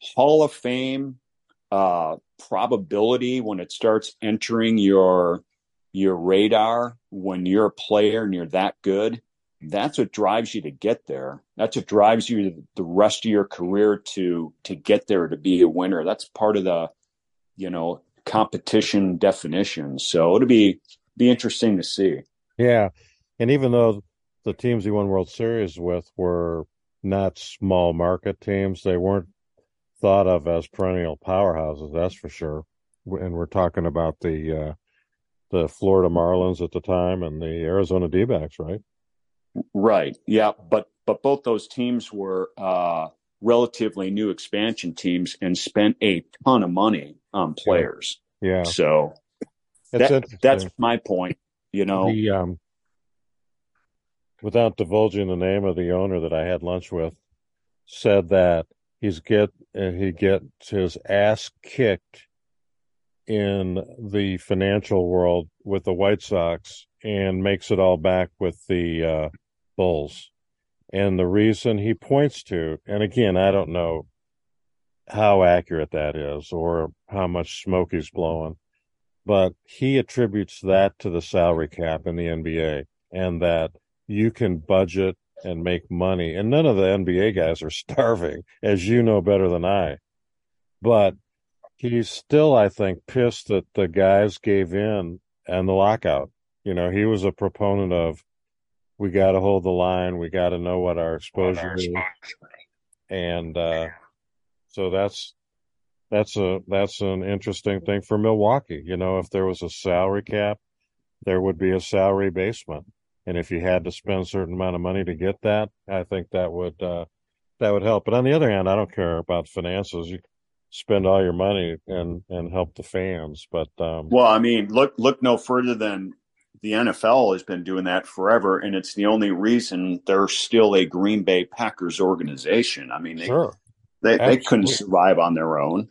Hall of Fame uh, probability when it starts entering your your radar when you're a player and you're that good that's what drives you to get there. That's what drives you the rest of your career to to get there to be a winner. That's part of the you know competition definition. So it'll be be interesting to see. Yeah, and even though the teams he won World Series with were not small market teams, they weren't thought of as perennial powerhouses. That's for sure. And we're talking about the uh, the Florida Marlins at the time and the Arizona D-backs, right? Right. Yeah. But but both those teams were uh, relatively new expansion teams and spent a ton of money on players. Yeah. So that, that's my point. You know, the, um, without divulging the name of the owner that I had lunch with, said that he's get and he gets his ass kicked in the financial world with the White Sox and makes it all back with the uh, Bulls. And the reason he points to, and again, I don't know how accurate that is or how much smoke he's blowing, but he attributes that to the salary cap in the NBA and that you can budget and make money. And none of the NBA guys are starving, as you know better than I. But he's still, I think, pissed that the guys gave in and the lockout. You know, he was a proponent of we got to hold the line, we got to know what our exposure is, and uh, so that's that's a that's an interesting thing for Milwaukee. You know, if there was a salary cap, there would be a salary basement, and if you had to spend a certain amount of money to get that, I think that would uh, that would help. But on the other hand, I don't care about finances. You spend all your money and and help the fans. But um, well, I mean, look look no further than the NFL has been doing that forever, and it's the only reason they're still a Green Bay Packers organization. I mean, they sure. they, they couldn't survive on their own.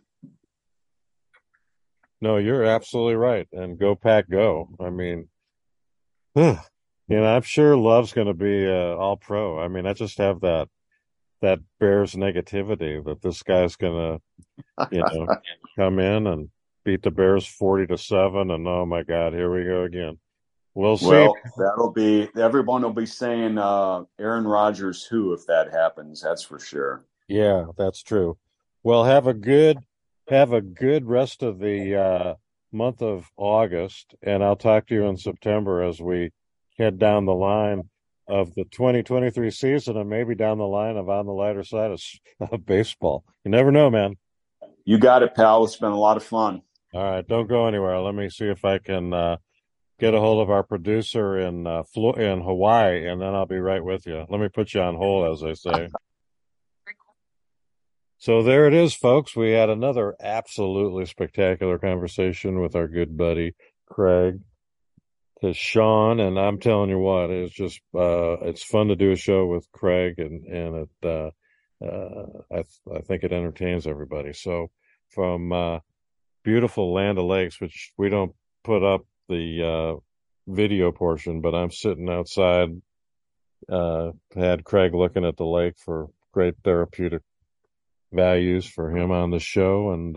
No, you're absolutely right. And go pack, go. I mean, you know, I'm sure Love's going to be uh, all pro. I mean, I just have that that bears negativity that this guy's to, you know, come in and beat the Bears forty to seven, and oh my God, here we go again. We'll see. Well, that'll be everyone will be saying uh, Aaron Rodgers who if that happens. That's for sure. Yeah, that's true. Well, have a good have a good rest of the uh, month of August, and I'll talk to you in September as we head down the line of the 2023 season and maybe down the line of on the lighter side of, of baseball. You never know, man. You got it, pal. It's been a lot of fun. All right, don't go anywhere. Let me see if I can uh, get a hold of our producer in uh, in Hawaii, and then I'll be right with you. Let me put you on hold, as they say. So there it is, folks. We had another absolutely spectacular conversation with our good buddy Craig Coshun, and I'm telling you what, it's just uh, it's fun to do a show with Craig, and and it uh, uh, I I think it entertains everybody. So from uh, beautiful Land of lakes, which we don't put up the uh, video portion, but I'm sitting outside. Uh, had Craig looking at the lake for great therapeutic values for him on the show, and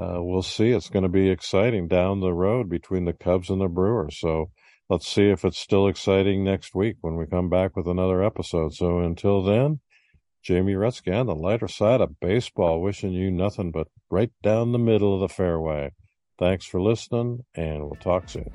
uh, we'll see. It's going to be exciting down the road between the Cubs and the Brewers. So let's see if it's still exciting next week when we come back with another episode. So until then, Jamie Rutsky on the lighter side of baseball, wishing you nothing but right down the middle of the fairway. Thanks for listening, and we'll talk soon.